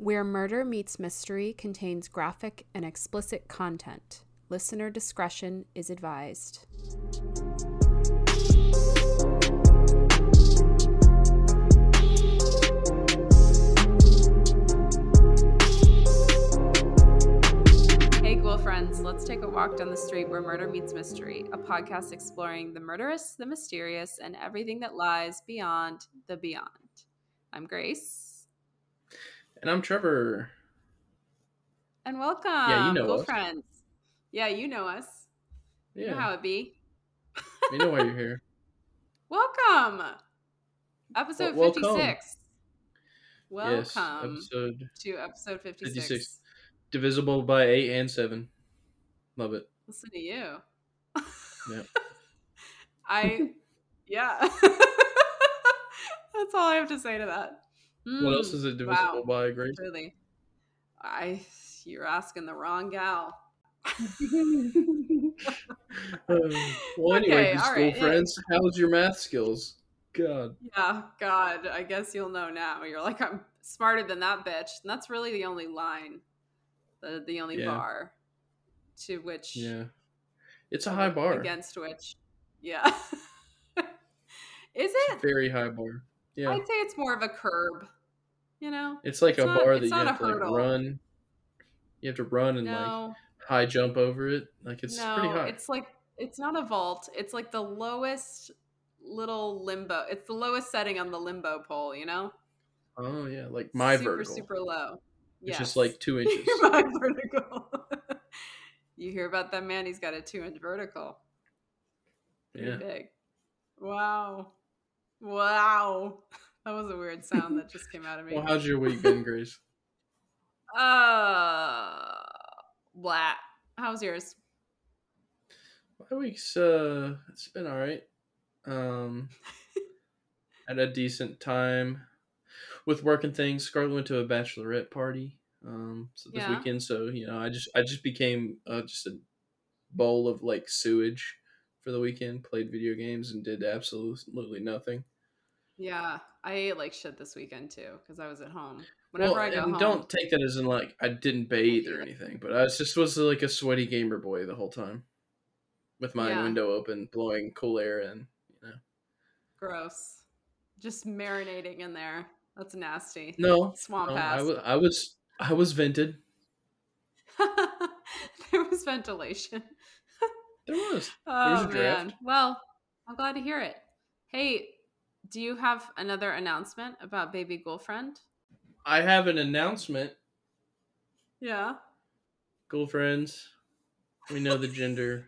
Where Murder Meets Mystery contains graphic and explicit content. Listener discretion is advised. Hey, ghoul friends, let's take a walk down the street where murder meets mystery, a podcast exploring the murderous, the mysterious, and everything that lies beyond the beyond. I'm Grace. And I'm Trevor. And welcome, Yeah, you know us. friends. Yeah, you know us. You know Yeah, how it be. we know why you're here. Welcome. Episode Wel- welcome. 56. Welcome Yes, episode to episode 56. 56. divisible by eight and seven. Love it. Listen to you. Yeah. I, yeah. That's all I have to say to that. What else Mm, is it divisible wow. by, Grace? Really. I, you're asking the wrong gal. Uh, well, anyway, Okay, all school right, yeah. friends, how's your math skills? God. Yeah, God, I guess you'll know now. You're like, I'm smarter than that bitch. And that's really the only line, the the only Yeah. bar to which, Yeah. It's a high bar. against which, yeah. Is It's a it? very high bar. Yeah. I'd say it's more of a curb. You know? It's like it's a not- bar that you have to like hurdle. run. You have to run and like high jump over it. Like it's no, pretty high. it's like it's not a vault. It's like the lowest little limbo. It's the lowest setting on the limbo pole. You know? Oh yeah, like my super, vertical. super low. It's Yes. just like two inches. my vertical. you hear about that man? He's got a two inch vertical. Pretty Yeah. big. Wow. Wow. That was a weird sound that just came out of me. Well, how's your week been, Grace? Uh, blah. How's yours? My week's uh it's been alright. Um had a decent time with work and things. Scarlett went to a bachelorette party um so this Yeah. weekend, so you know, I just I just became uh, just a bowl of like sewage for the weekend, played video games and did absolutely nothing. Yeah, I ate like shit this weekend too because I was at home. Whenever well, I go and home, don't take that as in like I didn't bathe or anything, but I was just was like a sweaty gamer boy the whole time, with my Yeah. window open, blowing cool air in. You know, gross, just marinating in there. That's nasty. no, Swamp no, I ass. was I was I was vented. there was ventilation. There was. Oh a draft. man. Well, I'm glad to hear it. Hey, do you have another announcement about baby girlfriend? I have an announcement, Yeah. girlfriends. We know the gender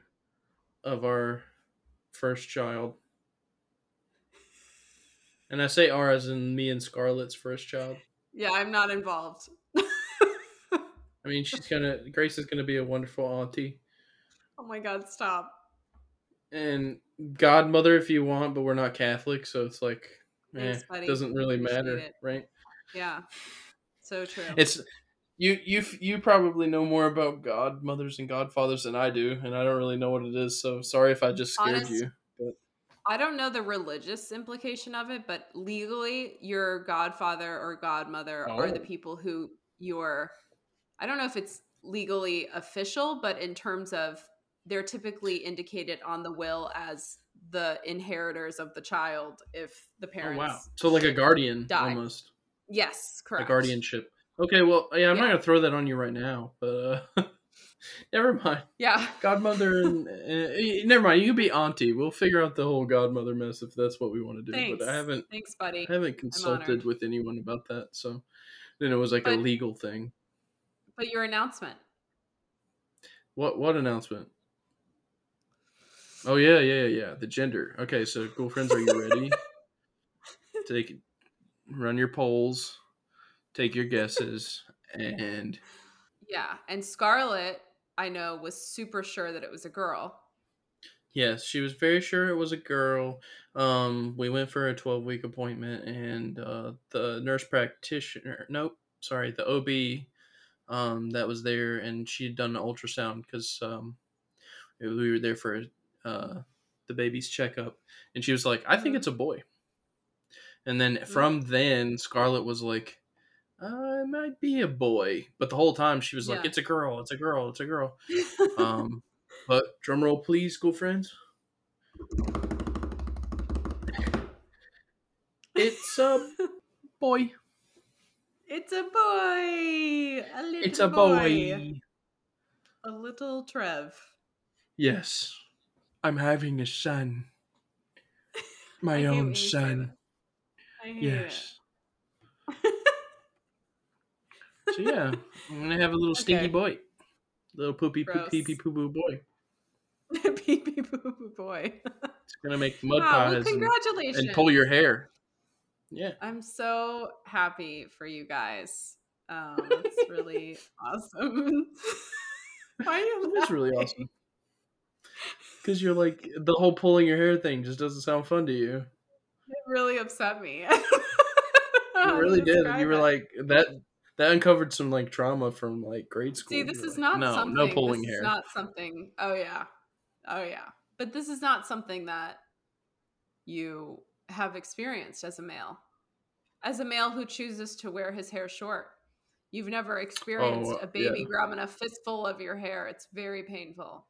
of our first child, and I say "our" as in me and Scarlett's first child. Yeah, I'm not involved. I mean, she's gonna Grace is gonna be a wonderful auntie. oh my god, stop. and godmother if you want, but we're not Catholic, so it's like, eh, Thanks, doesn't really matter, it. right? Yeah. So true. It's you, you, you probably know more about godmothers and godfathers than I do, and I don't really know what it is. So sorry if I just scared Honest- you. I don't know the religious implication of it, but legally, your godfather or godmother are the Oh. people who you're. I don't know if it's legally official, but in terms of they're typically indicated on the will as the inheritors of the child if the parents. Oh parents. wow! So like a guardian, Die. almost Yes, correct. a guardianship. Okay, well, yeah, I'm not gonna throw that on you right now, but uh, never mind. Yeah. Godmother and uh, never mind. You can be auntie. We'll figure out the whole godmother mess if that's what we want to do. Thanks. But I haven't Thanks, buddy. I haven't consulted with anyone about that, so then it was like a legal thing. But your announcement. What what announcement? Oh yeah, yeah, yeah, yeah. The gender. Okay, so cool friends, are you ready? take run your polls, take your guesses, and Yeah. And Scarlett, I know, was super sure that it was a girl. yes, she was very sure it was a girl. Um, we went for a twelve week appointment, and uh, the nurse practitioner, nope, sorry, the OB, um, that was there, and she had done an ultrasound because um, we were there for uh, the baby's checkup, and she was like, "I think it's a boy." And then from then, Scarlett was like, "I might be a boy. But the whole time she was like, Yeah. it's a girl, it's a girl, it's a girl. Um, but drum roll, please, school friends. It's a boy. it's a boy. A little It's a boy. A little Trev. Yes, I'm having a son. My I hate when own son. I Yes. So yeah, I'm gonna have a little stinky Okay. boy, little poopy pee pee poo poo boy. Pee pee poo poo boy. It's gonna make mud wow, pies and, congratulations. and pull your hair. Yeah, I'm so happy for you guys. Um, it's really awesome. Why are you that's really awesome. Because you're like the whole pulling your hair thing just doesn't sound fun to you. It really upset me. It really did. You were like that. That uncovered some like trauma from like grade school. See, this You're is like, not no, something. no pulling hair. Not something. Oh yeah, oh yeah. But this is not something that you have experienced as a male, as a male who chooses to wear his hair short. You've never experienced uh, a baby yeah. grabbing a fistful of your hair. It's very painful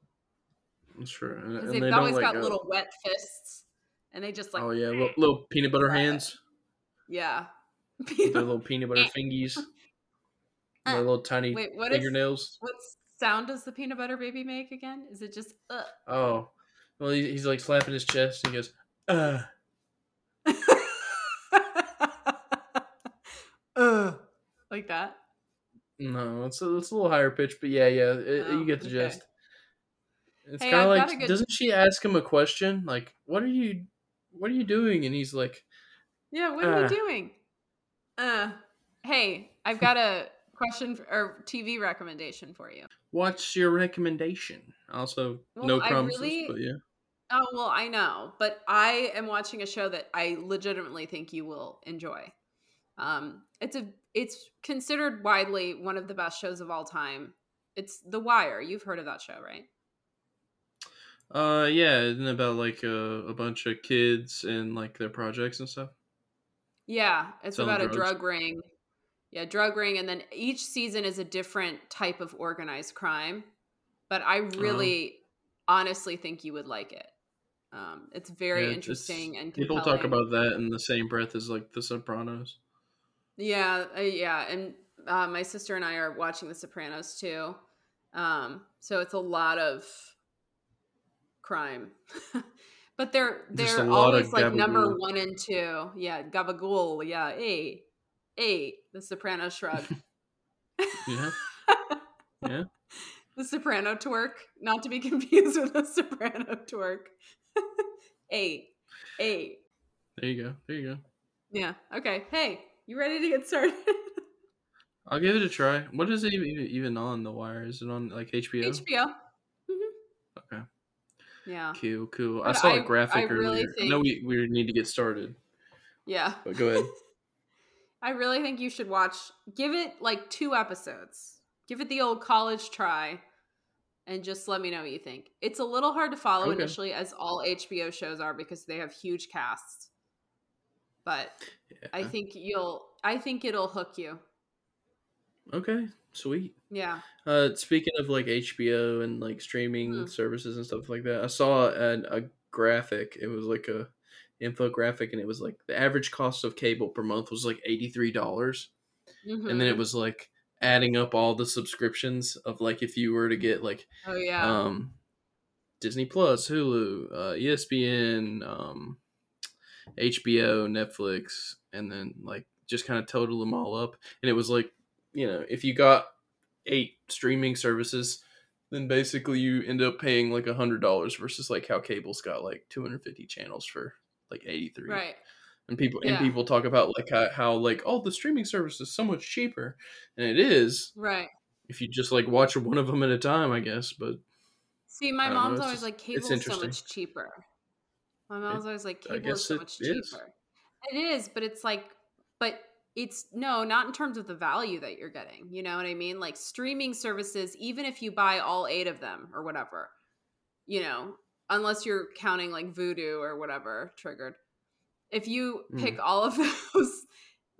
That's true. And, because and they've they always got go. little wet fists, and they just like oh yeah, little, little peanut butter hands. yeah. their little peanut butter fingies. Their little tiny. Wait, what is fingernails. what sound does the peanut butter baby make again? Is it just uh? Oh, well, he, he's like slapping his chest. And he goes, "Uh, uh, like that. no, it's a, it's a little higher pitch, but yeah, yeah, it, Oh, you get the okay. gist." It's Hey, kind of like, good- doesn't she ask him a question like, "What are you, what are you doing?" And he's like, Yeah, what are Uh. we doing? Uh, hey, I've got a question for, or TV recommendation for you. "What's your recommendation?" Also, no Well, I promises, really- but yeah. Oh well, I know, but I am watching a show that I legitimately think you will enjoy. Um, it's a it's considered widely one of the best shows of all time. It's The Wire. You've heard of that show, right? Uh, yeah, isn't about like a, a bunch of kids and like their projects and stuff? Yeah, it's Selling about a drug ring. Yeah, drug ring, and then each season is a different type of organized crime. But I Uh-huh. really, honestly, think you would like it. Um, it's very Yeah, it's- interesting and People talk about that in the same breath as like The Sopranos. Yeah, uh, yeah, and uh, my sister and I are watching The Sopranos too. Um, so it's a lot of crime, but they're they're a lot of always like number one and two. Yeah, gabagool. Yeah, a a The Soprano shrug. Yeah, yeah. the Soprano twerk, not to be confused with the Soprano twerk. a a There you go. There you go. yeah. Okay. Hey, you ready to get started? I'll give it a try. What is it even, even on The Wire? Is it on like HBO? HBO. Okay. Yeah. Cool, cool. I saw I- a graphic I really earlier. I know think- we, we need to get started, Yeah. but go ahead. I really think you should watch. Give it like two episodes. Give it the old college try, and just let me know what you think. It's a little hard to follow Okay. initially, as all HBO shows are, because they have huge casts. But Yeah. I think you'll. I think it'll hook you. Okay, sweet. Yeah. Uh, speaking of like HBO and like streaming Hmm. services and stuff like that, I saw an, a graphic. It was like a infographic, and it was like the average cost of cable per month was like eighty three dollars, and then it Mhm. was like adding up all the subscriptions of like if you were to get like Oh yeah. um Disney Plus, Hulu, uh, ESPN, um, HBO, Netflix, and then like just kind of total them all up. And it was like, you know, if you got eight streaming services, then basically you end up paying like a hundred dollars versus like how cable's got like 250 channels for like 83 right. and people Yeah. and people talk about like how, how like oh the streaming service is so much cheaper and it is Right. if you just like watch one of them at a time i guess but See, my don't know, mom's always just- like cable's so much cheaper. My mom's always like I cable is so it much is. cheaper. It is, but it's like, but it's no, not in terms of the value that you're getting. You know what I mean? Like streaming services, even if you buy all eight of them or whatever, you know, unless you're counting like Vudu or whatever triggered. If you Mm. pick all of those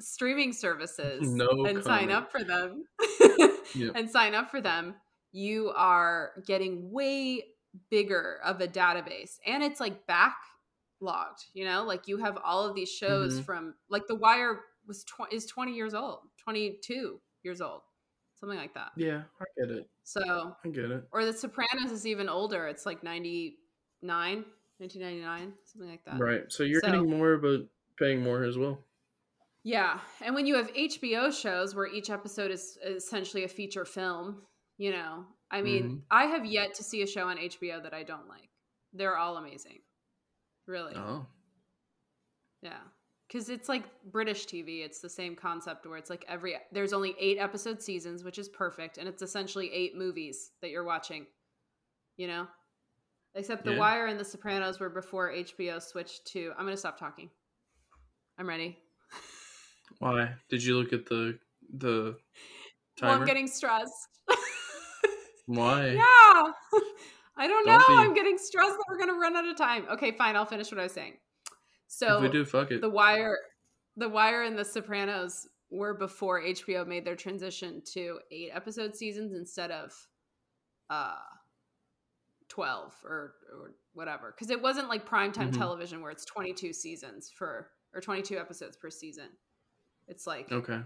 streaming services No and sign up for them Yep. and sign up for them, you are getting way bigger of a database and it's like backlogged, you know? Like you have all of these shows Mhm. from like The Wire was tw- is 20 years old, 22 years old. Something like that. Yeah, I get it. So, I get it. or The Sopranos is even older. It's like 99, 1999, something like that. Right. So you're So- getting more, but paying more as well. Yeah, and when you have HBO shows where each episode is essentially a feature film, you know, I mean, Mhm. I have yet to see a show on HBO that I don't like. They're all amazing, really. Oh. Yeah, because it's like British TV. It's the same concept where it's like every there's only eight episode seasons, which is perfect, and it's essentially eight movies that you're watching. You know, except The Yeah. Wire and The Sopranos were before HBO switched to. I'm gonna stop talking. I'm ready. Why? Did you look at the the Well. I'm getting stressed. Why? yeah. I don't know. Don't be. I'm getting stressed that we're going to run out of time. Okay, fine. I'll finish what I was saying. So if we do, fuck it. The Wire, The Wire and The Sopranos were before HBO made their transition to eight episode seasons instead of uh 12 or or whatever because it wasn't like primetime Mhm. television where it's 22 seasons for or 22 episodes per season it's like okay.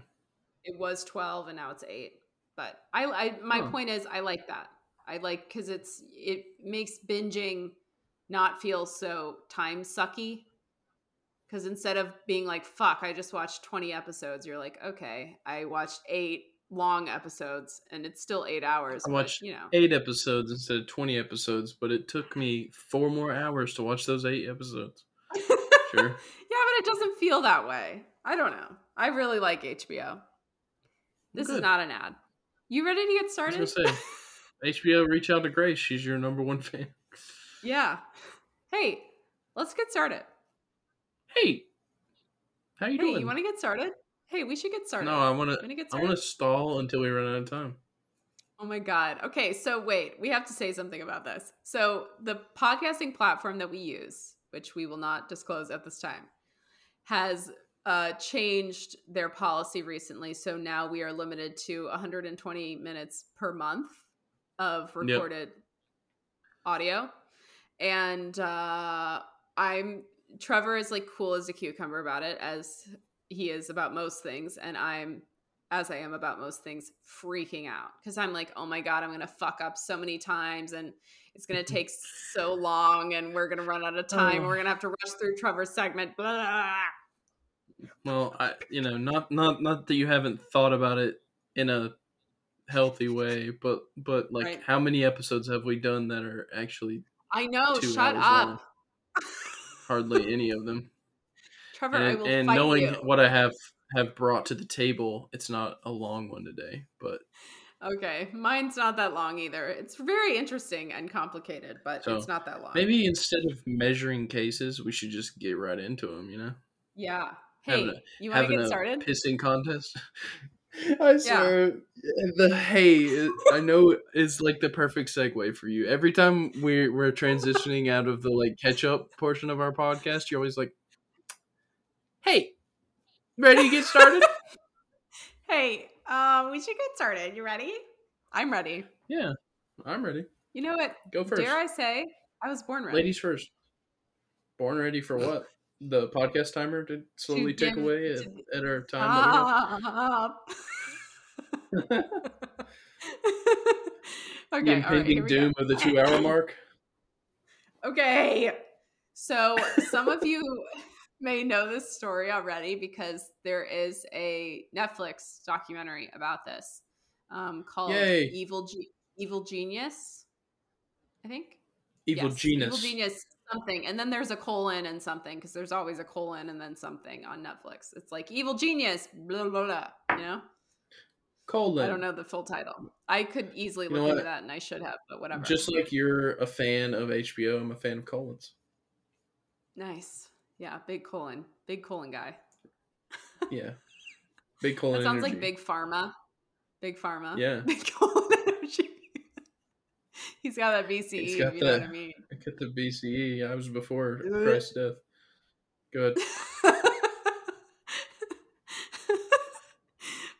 it was 12 and now it's 8 but i, I my point is i like that i like because it's it makes binging not feel so time sucky because instead of being like fuck i just watched 20 episodes you're like okay i watched eight long episodes and it's still eight hours I but, watched you know Eight episodes instead of twenty episodes, but it took me four more hours to watch those eight episodes. Sure. yeah but it doesn't feel that way i don't know i really like hbo this is not an ad you ready to get I started say, HBO, reach out to Grace. She's your number one fan. Yeah. Hey, let's get started. Hey, how you hey, doing? you want to get started? Hey, we should get started. no, I want to. I want to stall until we run out of time. Oh my god. Okay, so wait, we have to say something about this. So the podcasting platform that we use, which we will not disclose at this time, has uh, changed their policy recently. So now we are limited to 120 minutes per month of Yep. recorded audio. And uh, I'm Trevor is like cool as a cucumber about it, as he is about most things, and I'm as I am about most things, freaking out because I'm like, oh my God, I'm going to fuck up so many times and it's going to take so long and we're going to run out of time. Oh. We're going to have to rush through Trevor's segment. Blah. Well, I you know not not not that you haven't thought about it in a healthy way, but but like Right. how many episodes have we done that are actually I know, shut up. hardly any of them? Trevor, I and will and knowing you. what I have have brought to the table, it's not a long one today, but Okay, mine's not that long either. It's very interesting and complicated, but So, it's not that long. maybe instead of measuring cases, we should just get right into them. You know, Yeah. Having Hey, a- you want to get a started? pissing contest. I swear, the hey, I know is like the perfect segue for you. Every time we're we're transitioning out of the like catch up portion of our podcast, you're always like, "Hey, ready to get started?" Hey, um, we should get started. You ready? I'm ready. yeah, I'm ready. You know what? Go first, Dare I say, I was born ready. ladies first. Born ready for what? The podcast timer to slowly tick give- away at, to- at our time. Stop. that we have. okay, the impending we doom of the two hour mark. Okay. So some of you may know this story already because there is a Netflix documentary about this um, called Yay. Evil Ge- Evil Genius. I think Evil Yes, genius. Evil Genius something, and then there's a colon and something because there's always a colon and then something on Netflix. It's like Evil Genius, blah blah blah. You know, Colon. I don't know the full title. I could easily You look into that, and I should have, but whatever. Just like you're a fan of HBO, I'm a fan of colons. nice, yeah, big colon, big colon guy. Yeah. Big colon. That sounds energy. like big pharma. Big pharma. Yeah. Big colon. He's got that BCE, He's got you know what I mean. I get the BCE. I was before. Christ's death. Good.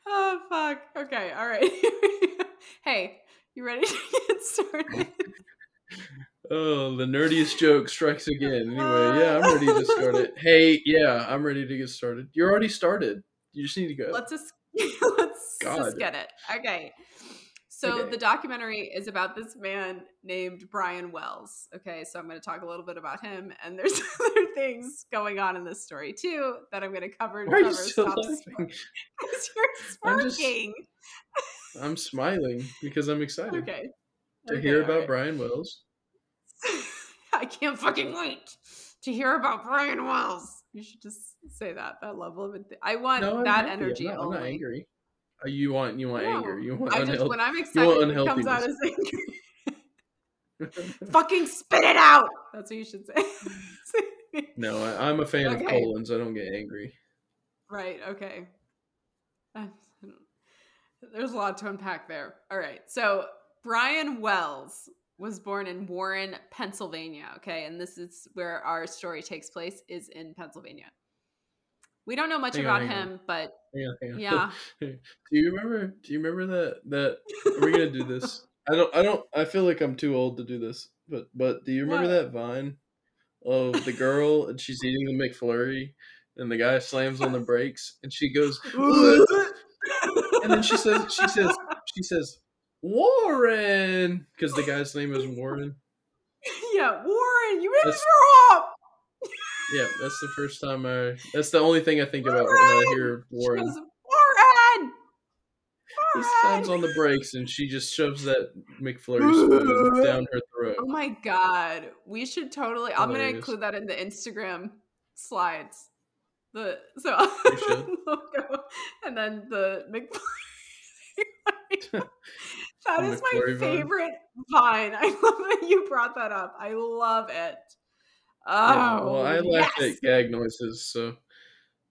Oh fuck? Okay, all right. hey, you ready to get started? Oh, the nerdiest joke strikes again. Anyway, yeah, I'm ready to start it. Hey, yeah, I'm ready to get started. You're already started. You just need to go. Let's just let's God. just get it. Okay. So Okay. the documentary is about this man named Brian Wells. Okay, so I'm going to talk a little bit about him, and there's other things going on in this story too that I'm going to cover. Why are you still laughing? Because you're I'm just- I'm smiling because I'm excited Okay. to Okay, hear about right. Brian Wells. I can't fucking wait to hear about Brian Wells. You should just say that. That level of enth- I want No, that happy. I'm energy not- I'm not angry. Uh, You want you want No, anger. You want I just when I'm excited, it comes out as angry. fucking spit it out. That's what you should say. no, I, I'm a fan of colons. I don't get angry. right. Okay. There's a lot to unpack there. All right. So Brian Wells was born in Warren, Pennsylvania. Okay, and this is where our story takes place. Is in Pennsylvania. We don't know much Hang about on. him, but Hang on, hang on. yeah. do you remember? Do you remember that? That we're we gonna do this? I don't. I don't. I feel like I'm too old to do this. But but do you remember What? that vine of the girl and she's eating the McFlurry and the guy slams on the brakes and she goes and then she says she says she says Warren because the guy's name is Warren. yeah, Warren, you made me throw up. Yeah, that's the first time I. That's the only thing I think about when I hear Warren. Warren. He slams on the brakes and she just shoves that McFlurry spoon down her throat. Oh my god, we should totally. I'm gonna include that in the Instagram slides. The so logo, and then the McFlurry. that is my McFlurry vine. favorite vine. I love that you brought that up. I love it. Oh, Yeah, well, oh, I laugh yes! at gag noises, so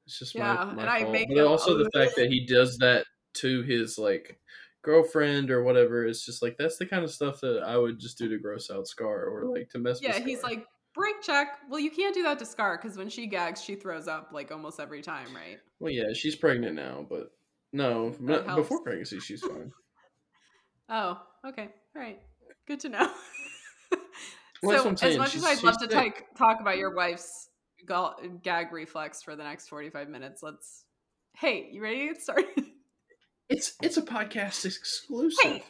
it's just Yeah, my, my and I fault. But also the fact that he does that to his like girlfriend or whatever, it's just like that's the kind of stuff that I would just do to gross out Scar or like to mess Yeah, with. he's like break check. Well, you can't do that to Scar because when she gags, she throws up like almost every time, right? well, yeah, she's pregnant now, but no, oh, not- before pregnancy she's fine. Oh, okay. All right. Good to know. Well, so, as much She's- as I'd love to take, talk about your wife's gag reflex for the next 45 minutes, let's. Hey, you ready to get started? It's it's a podcast exclusive. Hey.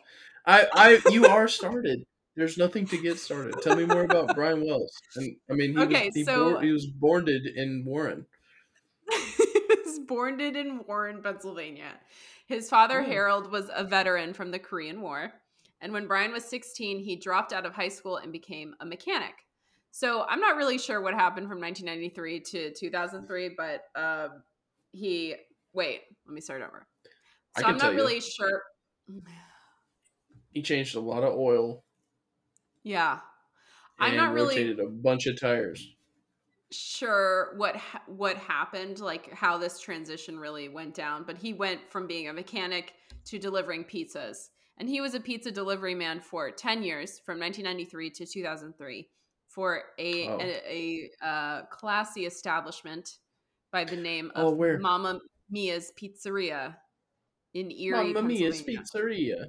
I I you are started. There's nothing to get started. Tell me more about Brian Wells. And I mean, he Okay, was he, so- he was born in Warren. he was borned in Warren, Pennsylvania. His father, Oh. Harold, was a veteran from the Korean War. And when Brian was 16, he dropped out of high school and became a mechanic. So I'm not really sure what happened from 1993 to 2003, but um, he. Wait, let me start over. So I'm not you. really sure. He changed a lot of oil. Yeah. I'm not really rotated a bunch of tires. sure what ha- what happened like how this transition really went down but he went from being a mechanic to delivering pizzas and he was a pizza delivery man for 10 years from 1993 to 2003 for a Oh. a, a uh, classy establishment by the name Oh, of where? Mama Mia's Pizzeria in Erie, Mama Mia's Pizzeria.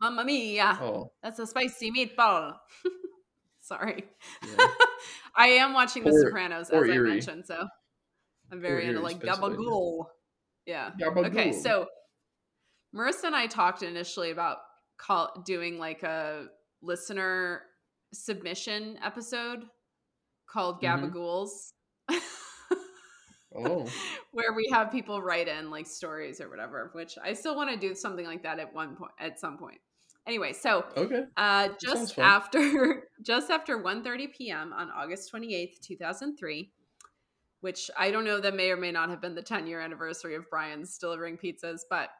Mamma Mia. Oh, That's a spicy meatball. Sorry. yeah. I am watching The Sopranos, as I mentioned, so I'm very into like gabagool. Yeah. Okay, so Marissa and I talked initially about call doing like a listener submission episode called. Gabagools. Oh. where we have people write in like stories or whatever, which I still want to do something like that at one point at some point. Anyway, so Okay. uh, just after just after 1.30 p.m. on August 28th, 2003, which I don't know that may or may not have been the 10 year anniversary of Brian's delivering pizzas, but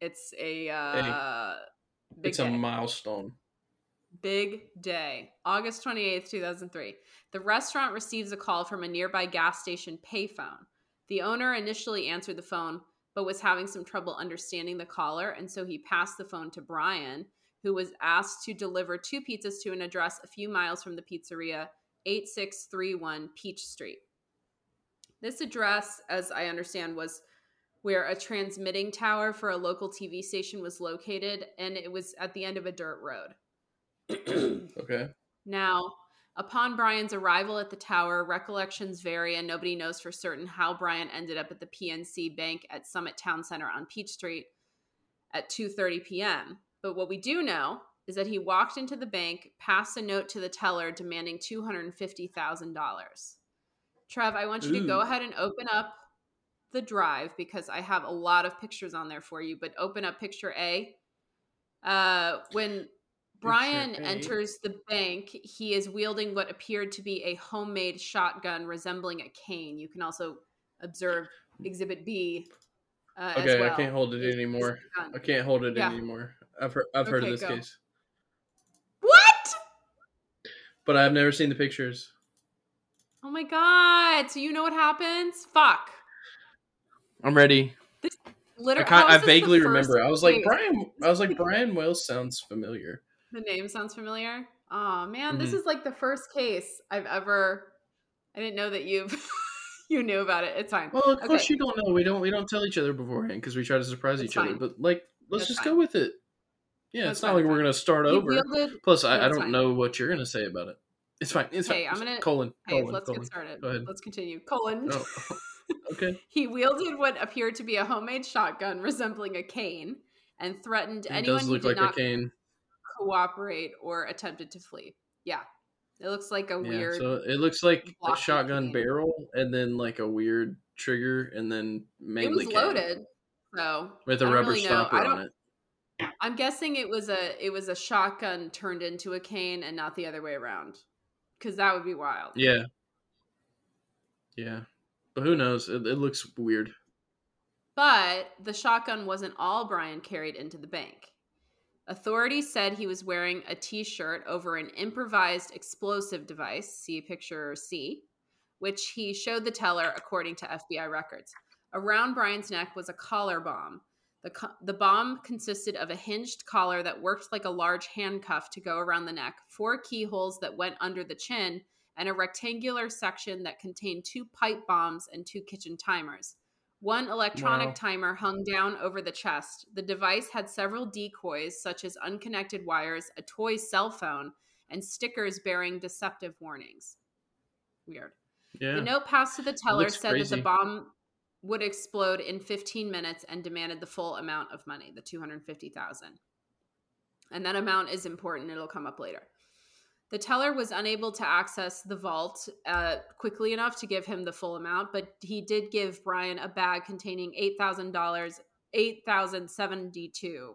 it's a uh, big it's day. a milestone. Big day. August 28th, 2003. The restaurant receives a call from a nearby gas station payphone. The owner initially answered the phone, but was having some trouble understanding the caller, and so he passed the phone to Brian, who was asked to deliver two pizzas to an address a few miles from the pizzeria, 8631 Peach Street. This address, as I understand, was where a transmitting tower for a local TV station was located, and it was at the end of a dirt road. Okay. Now, upon Brian's arrival at the tower, recollections vary, and nobody knows for certain how Brian ended up at the PNC Bank at Summit Town Center on Peach Street at 2:30 p.m. But what we do know is that he walked into the bank, passed a note to the teller demanding $250,000. Trev, I want you to go ahead and open up the drive because I have a lot of pictures on there for you, but open up picture A. Uh, when Brian enters the bank, he is wielding what appeared to be a homemade shotgun resembling a cane. You can also observe Exhibit B. Uh, Okay, well. I can't hold it anymore. I can't hold it Yeah. anymore. I've heard, I've heard Okay, of this go. case, What? but I've never seen the pictures. Oh my god! So you know what happens? Fuck. I'm ready. I, Literally, can't, I vaguely remember. I was like Brian. I was like Brian Wells sounds familiar. The name sounds familiar. Oh man, this Mhm. is like the first case I've ever. I didn't know that you've you knew about it. It's fine. Well, of course Okay. you don't know. We don't. We don't tell each other beforehand because we try to surprise That's each other. But like, let's That's just fine. go with it. Yeah, That's it's not fine, like we're gonna start over. Plus, I, I don't fine. know what you're gonna say about it. It's fine. It's Hey, fine. I'm gonna- colon. Hey, colon. let's colon. get started. Go ahead. Let's continue. Colon. Oh, okay. He wielded what appeared to be a homemade shotgun resembling a cane and threatened It anyone who did like not cooperate or attempted to flee. Yeah. It looks like a Yeah, weird so it looks like a shotgun cane. barrel, and then like a weird trigger, and then it mainly was loaded. So with a rubber really stopper on it. I'm guessing it was a it was a shotgun turned into a cane and not the other way around. Cause that would be wild. Yeah. Yeah. But who knows? It, it looks weird. But the shotgun wasn't all Brian carried into the bank. Authorities said he was wearing a t shirt over an improvised explosive device, see picture C, which he showed the teller according to FBI records. Around Brian's neck was a collar bomb. The, co- the bomb consisted of a hinged collar that worked like a large handcuff to go around the neck, four keyholes that went under the chin, and a rectangular section that contained two pipe bombs and two kitchen timers. One electronic Wow. timer hung down over the chest. The device had several decoys, such as unconnected wires, a toy cell phone, and stickers bearing deceptive warnings. Weird. Yeah. The note passed to the teller looks said that the bomb would explode in 15 minutes and demanded the full amount of money, the 250,000. And that amount is important, it'll come up later. The teller was unable to access the vault uh, quickly enough to give him the full amount, but he did give Brian a bag containing $8,000, $8,072.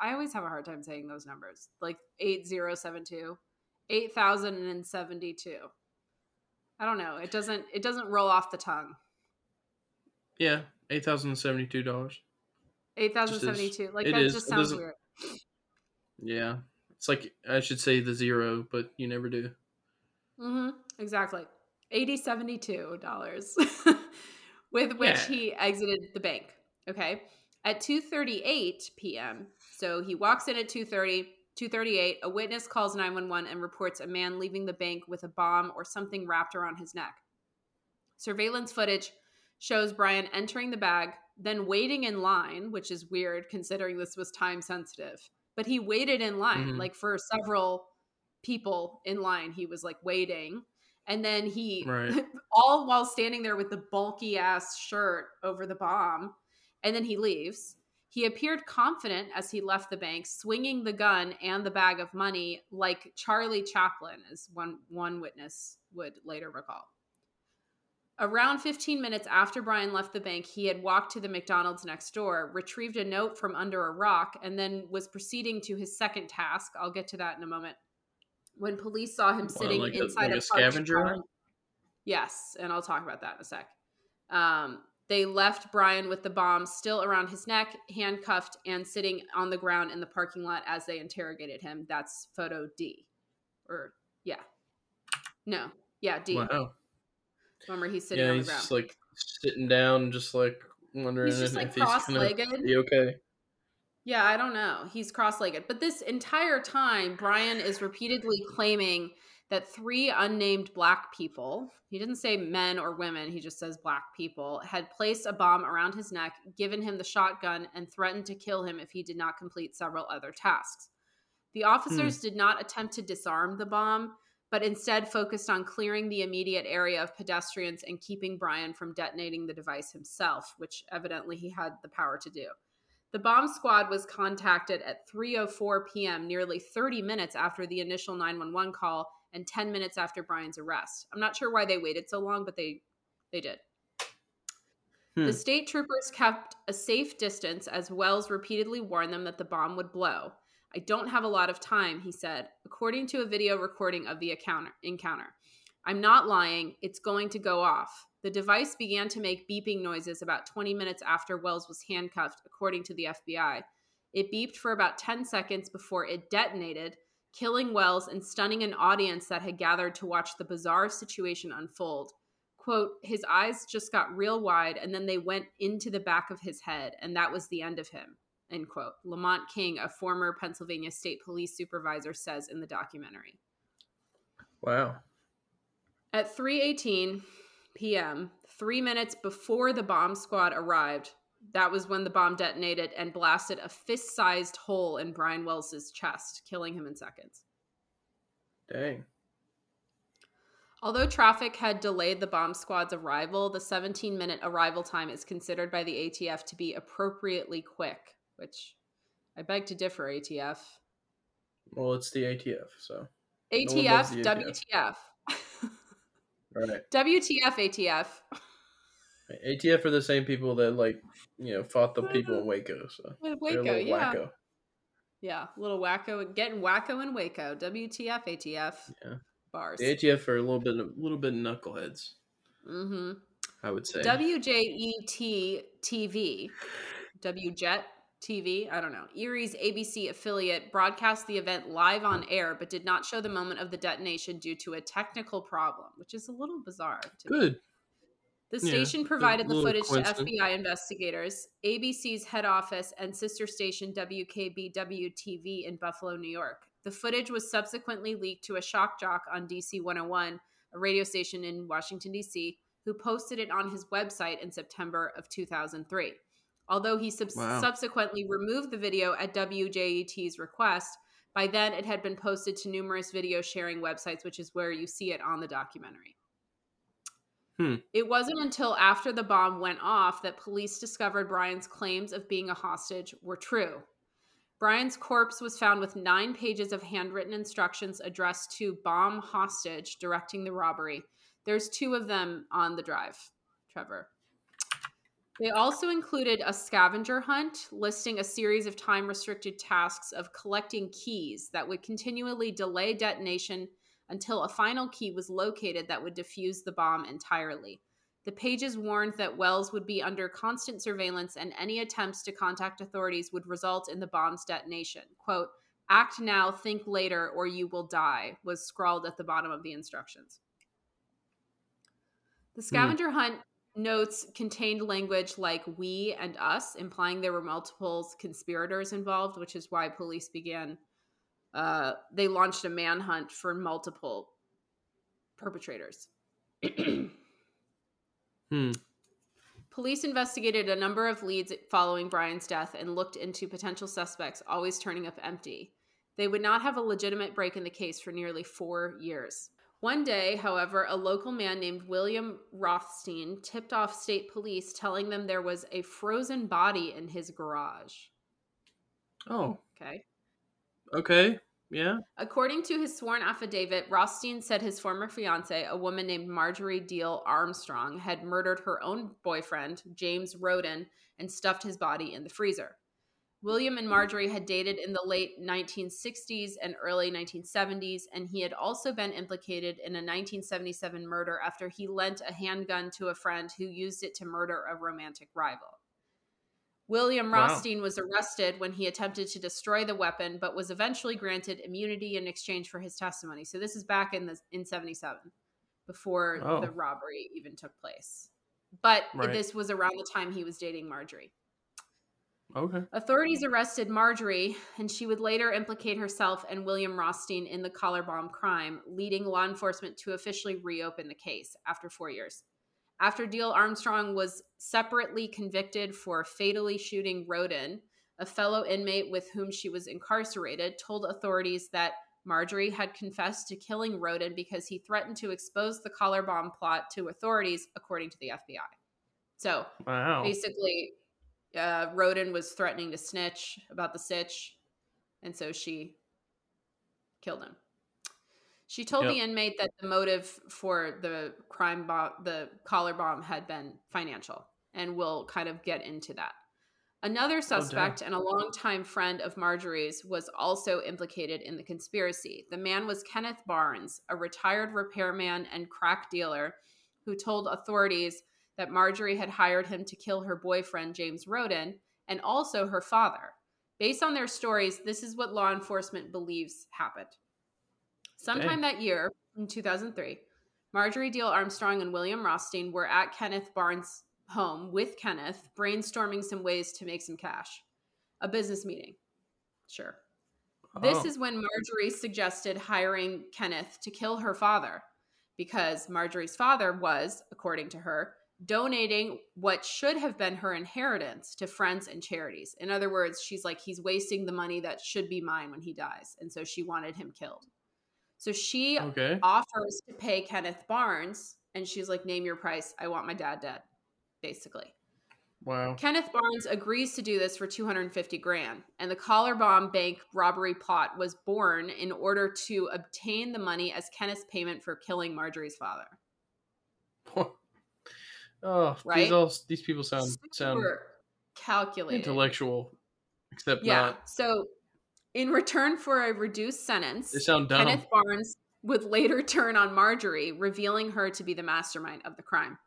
I always have a hard time saying those numbers, like 8072, 8,072. I don't know. It doesn't it doesn't roll off the tongue. Yeah. Eight thousand seventy-two dollars. Eight thousand seventy two. Like It that is. just sounds weird. Yeah. It's like I should say the zero, but you never do. Mm-hmm. Exactly. Eighty seventy two dollars, with which Yeah. he exited the bank. Okay, at two thirty eight p.m. So he walks in at 2.30, 2.38. A witness calls nine one one and reports a man leaving the bank with a bomb or something wrapped around his neck. Surveillance footage shows Brian entering the bag, then waiting in line, which is weird considering this was time sensitive. But he waited in line, Mhm. like for several people in line. He was like waiting. And then he, Right. all while standing there with the bulky ass shirt over the bomb. And then he leaves. He appeared confident as he left the bank, swinging the gun and the bag of money like Charlie Chaplin, as one, one witness would later recall. Around 15 minutes after Brian left the bank, he had walked to the McDonald's next door, retrieved a note from under a rock, and then was proceeding to his second task. I'll get to that in a moment. When police saw him sitting like a- inside like a, a scavenger car- Yes, and I'll talk about that in a sec. Um, they left Brian with the bomb still around his neck, handcuffed, and sitting on the ground in the parking lot as they interrogated him. That's photo D. Or, yeah. No. Yeah, D. Wow. Remember, he's sitting Yeah, on the he's ground. just like sitting down, just like wondering He's just if, like if he's gonna cross-legged. be okay. Yeah, I don't know. He's cross legged. But this entire time, Brian is repeatedly claiming that three unnamed black people, he didn't say men or women, he just says black people, had placed a bomb around his neck, given him the shotgun, and threatened to kill him if he did not complete several other tasks. The officers hmm. did not attempt to disarm the bomb, but instead focused on clearing the immediate area of pedestrians and keeping Brian from detonating the device himself, which evidently he had the power to do. The bomb squad was contacted at 3:04 p.m., nearly 30 minutes after the initial 911 call and 10 minutes after Brian's arrest. I'm not sure why they waited so long, but they they did. Hmm. The state troopers kept a safe distance as Wells repeatedly warned them that the bomb would blow. I don't have a lot of time, he said, according to a video recording of the encounter. I'm not lying, it's going to go off. The device began to make beeping noises about 20 minutes after Wells was handcuffed, according to the FBI. It beeped for about 10 seconds before it detonated, killing Wells and stunning an audience that had gathered to watch the bizarre situation unfold. Quote, his eyes just got real wide and then they went into the back of his head, and that was the end of him. End quote. Lamont King, a former Pennsylvania State Police supervisor, says in the documentary. Wow. At 318, p.m., three minutes before the bomb squad arrived. That was when the bomb detonated and blasted a fist sized hole in Brian Wells's chest, killing him in seconds. Dang. Although traffic had delayed the bomb squad's arrival, the 17 minute arrival time is considered by the ATF to be appropriately quick, which I beg to differ, ATF. Well, it's the ATF, so. ATF, no ATF. WTF. Right. WTF ATF. ATF are the same people that like you know fought the people in Waco. So Waco, yeah. Wacko. Yeah, little wacko, getting wacko in Waco. WTF ATF. Yeah. Bars. The ATF are a little bit, a little bit knuckleheads. Mm-hmm. I would say. WJET TV, WJET TV, I don't know, Erie's ABC affiliate broadcast the event live on air, but did not show the moment of the detonation due to a technical problem, which is a little bizarre. Good. Me. The station yeah, provided the footage to FBI investigators, ABC's head office, and sister station WKBW TV in Buffalo, New York. The footage was subsequently leaked to a shock jock on DC 101, a radio station in Washington, D.C., who posted it on his website in September of 2003. Although he sub- wow. subsequently removed the video at WJET's request, by then it had been posted to numerous video sharing websites, which is where you see it on the documentary. Hmm. It wasn't until after the bomb went off that police discovered Brian's claims of being a hostage were true. Brian's corpse was found with nine pages of handwritten instructions addressed to bomb hostage directing the robbery. There's two of them on the drive, Trevor. They also included a scavenger hunt listing a series of time restricted tasks of collecting keys that would continually delay detonation until a final key was located that would defuse the bomb entirely. The pages warned that Wells would be under constant surveillance and any attempts to contact authorities would result in the bomb's detonation. Quote, Act now, think later, or you will die, was scrawled at the bottom of the instructions. The scavenger hmm. hunt notes contained language like we and us, implying there were multiple conspirators involved, which is why police began. Uh, they launched a manhunt for multiple perpetrators. hmm. Police investigated a number of leads following Brian's death and looked into potential suspects, always turning up empty. They would not have a legitimate break in the case for nearly four years. One day, however, a local man named William Rothstein tipped off state police telling them there was a frozen body in his garage. Oh. Okay. Okay. Yeah. According to his sworn affidavit, Rothstein said his former fiancee, a woman named Marjorie Diehl Armstrong, had murdered her own boyfriend, James Roden, and stuffed his body in the freezer. William and Marjorie had dated in the late 1960s and early 1970s, and he had also been implicated in a 1977 murder after he lent a handgun to a friend who used it to murder a romantic rival. William wow. Rothstein was arrested when he attempted to destroy the weapon, but was eventually granted immunity in exchange for his testimony. So this is back in the in 77, before oh. the robbery even took place. But right. this was around the time he was dating Marjorie. Okay. Authorities arrested Marjorie, and she would later implicate herself and William Rothstein in the collar bomb crime, leading law enforcement to officially reopen the case after four years. After Diehl Armstrong was separately convicted for fatally shooting Roden, a fellow inmate with whom she was incarcerated told authorities that Marjorie had confessed to killing Roden because he threatened to expose the collar bomb plot to authorities, according to the FBI. So Wow. basically, uh, Roden was threatening to snitch about the sitch, and so she killed him. She told the inmate that the motive for the crime bomb, the collar bomb, had been financial, and we'll kind of get into that. Another suspect and a longtime friend of Marjorie's was also implicated in the conspiracy. The man was Kenneth Barnes, a retired repairman and crack dealer who told authorities that Marjorie had hired him to kill her boyfriend, James Roden, and also her father. Based on their stories, this is what law enforcement believes happened. Sometime that year, in 2003, Marjorie Diehl Armstrong and William Rothstein were at Kenneth Barnes' home with Kenneth, brainstorming some ways to make some cash. A business meeting. Sure. This Oh. is when Marjorie suggested hiring Kenneth to kill her father because Marjorie's father was, according to her, donating what should have been her inheritance to friends and charities. In other words, she's like, he's wasting the money that should be mine when he dies. And so she wanted him killed. So she Okay. offers to pay Kenneth Barnes, and she's like, name your price. I want my dad dead, basically. Wow. Kenneth Barnes agrees to do this for 250 grand, and the collar bomb bank robbery plot was born in order to obtain the money as Kenneth's payment for killing Marjorie's father. Oh, Right? these all these people sound sound Super calculated. intellectual, except Yeah. not. So, in return for a reduced sentence, They sound dumb. Kenneth Barnes would later turn on Marjorie, revealing her to be the mastermind of the crime.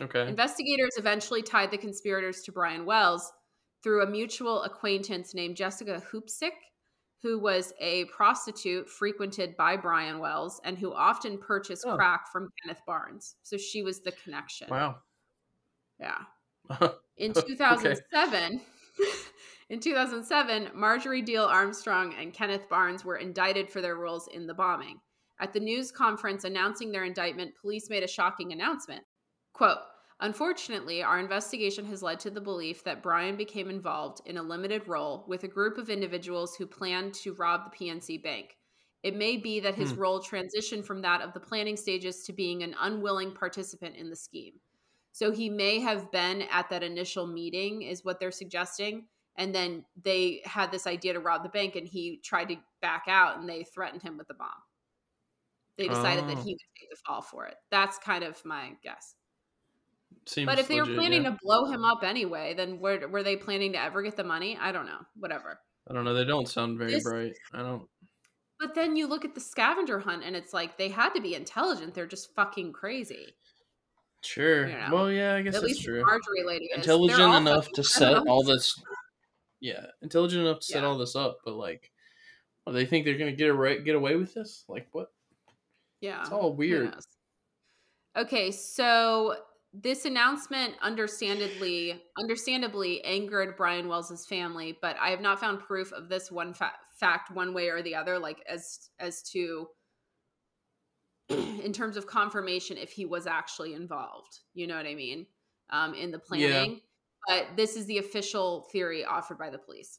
okay. Investigators eventually tied the conspirators to Brian Wells through a mutual acquaintance named Jessica Hoopsick, who was a prostitute frequented by Brian Wells and who often purchased Oh. crack from Kenneth Barnes. So she was the connection. Wow. Yeah. In Okay. 2007, in 2007, Marjorie Diehl Armstrong and Kenneth Barnes were indicted for their roles in the bombing. At the news conference announcing their indictment, police made a shocking announcement. Quote, Unfortunately, our investigation has led to the belief that Brian became involved in a limited role with a group of individuals who planned to rob the PNC Bank. It may be that his Hmm. role transitioned from that of the planning stages to being an unwilling participant in the scheme. So he may have been at that initial meeting, is what they're suggesting. And then they had this idea to rob the bank, and he tried to back out, and they threatened him with the bomb. They decided that Oh. he would take the fall for it. That's kind of my guess. Seems But if they were planning yeah. to blow him up anyway, then were, were they planning to ever get the money? I don't know. Whatever. I don't know. They don't sound very This- bright. I don't. But then you look at the scavenger hunt, and it's like they had to be intelligent. They're just fucking crazy. Sure. You know, well, yeah, I guess At that's true. Marjorie lady. Intelligent enough to set all this. Yeah, intelligent enough to set Yeah. all this up, but like, oh, they think they're gonna get away get away with this? Like what? Yeah. It's all weird. Okay, so this announcement understandably understandably angered Brian Wells's family, but I have not found proof of this one fa- fact one way or the other like as as to in terms of confirmation if he was actually involved. You know what I mean? Um in the Yeah. planning. But this is the official theory offered by the police.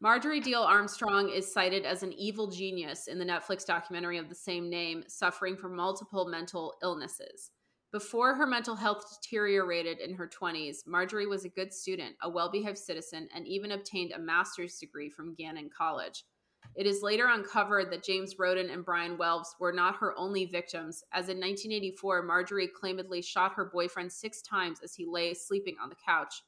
Marjorie Diehl Armstrong is cited as an evil genius in the Netflix documentary of the same name, suffering from multiple mental illnesses. Before her mental health deteriorated in her 20s, Marjorie was a good student, a well behaved citizen, and even obtained a master's degree from Gannon College. It is later uncovered that James Roden and Brian Wells were not her only victims, as in 1984, Marjorie claimedly shot her boyfriend six times as he lay sleeping on the couch,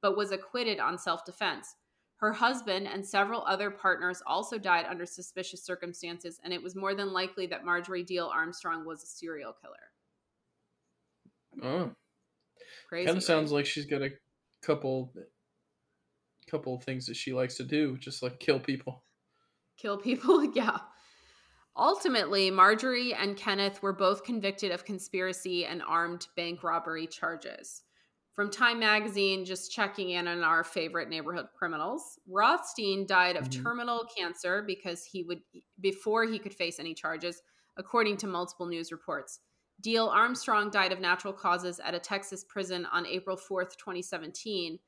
but was acquitted on self defense. Her husband and several other partners also died under suspicious circumstances, and it was more than likely that Marjorie Diehl Armstrong was a serial killer. Oh, Crazy. kind of sounds like she's got a couple, couple things that she likes to do, just like kill people. kill people. yeah. Ultimately, Marjorie and Kenneth were both convicted of conspiracy and armed bank robbery charges. From Time Magazine, just checking in on our favorite neighborhood criminals. Rothstein died of Mhm. terminal cancer because he would, before he could face any charges, according to multiple news reports. Diehl Armstrong died of natural causes at a Texas prison on April 4th, 2017,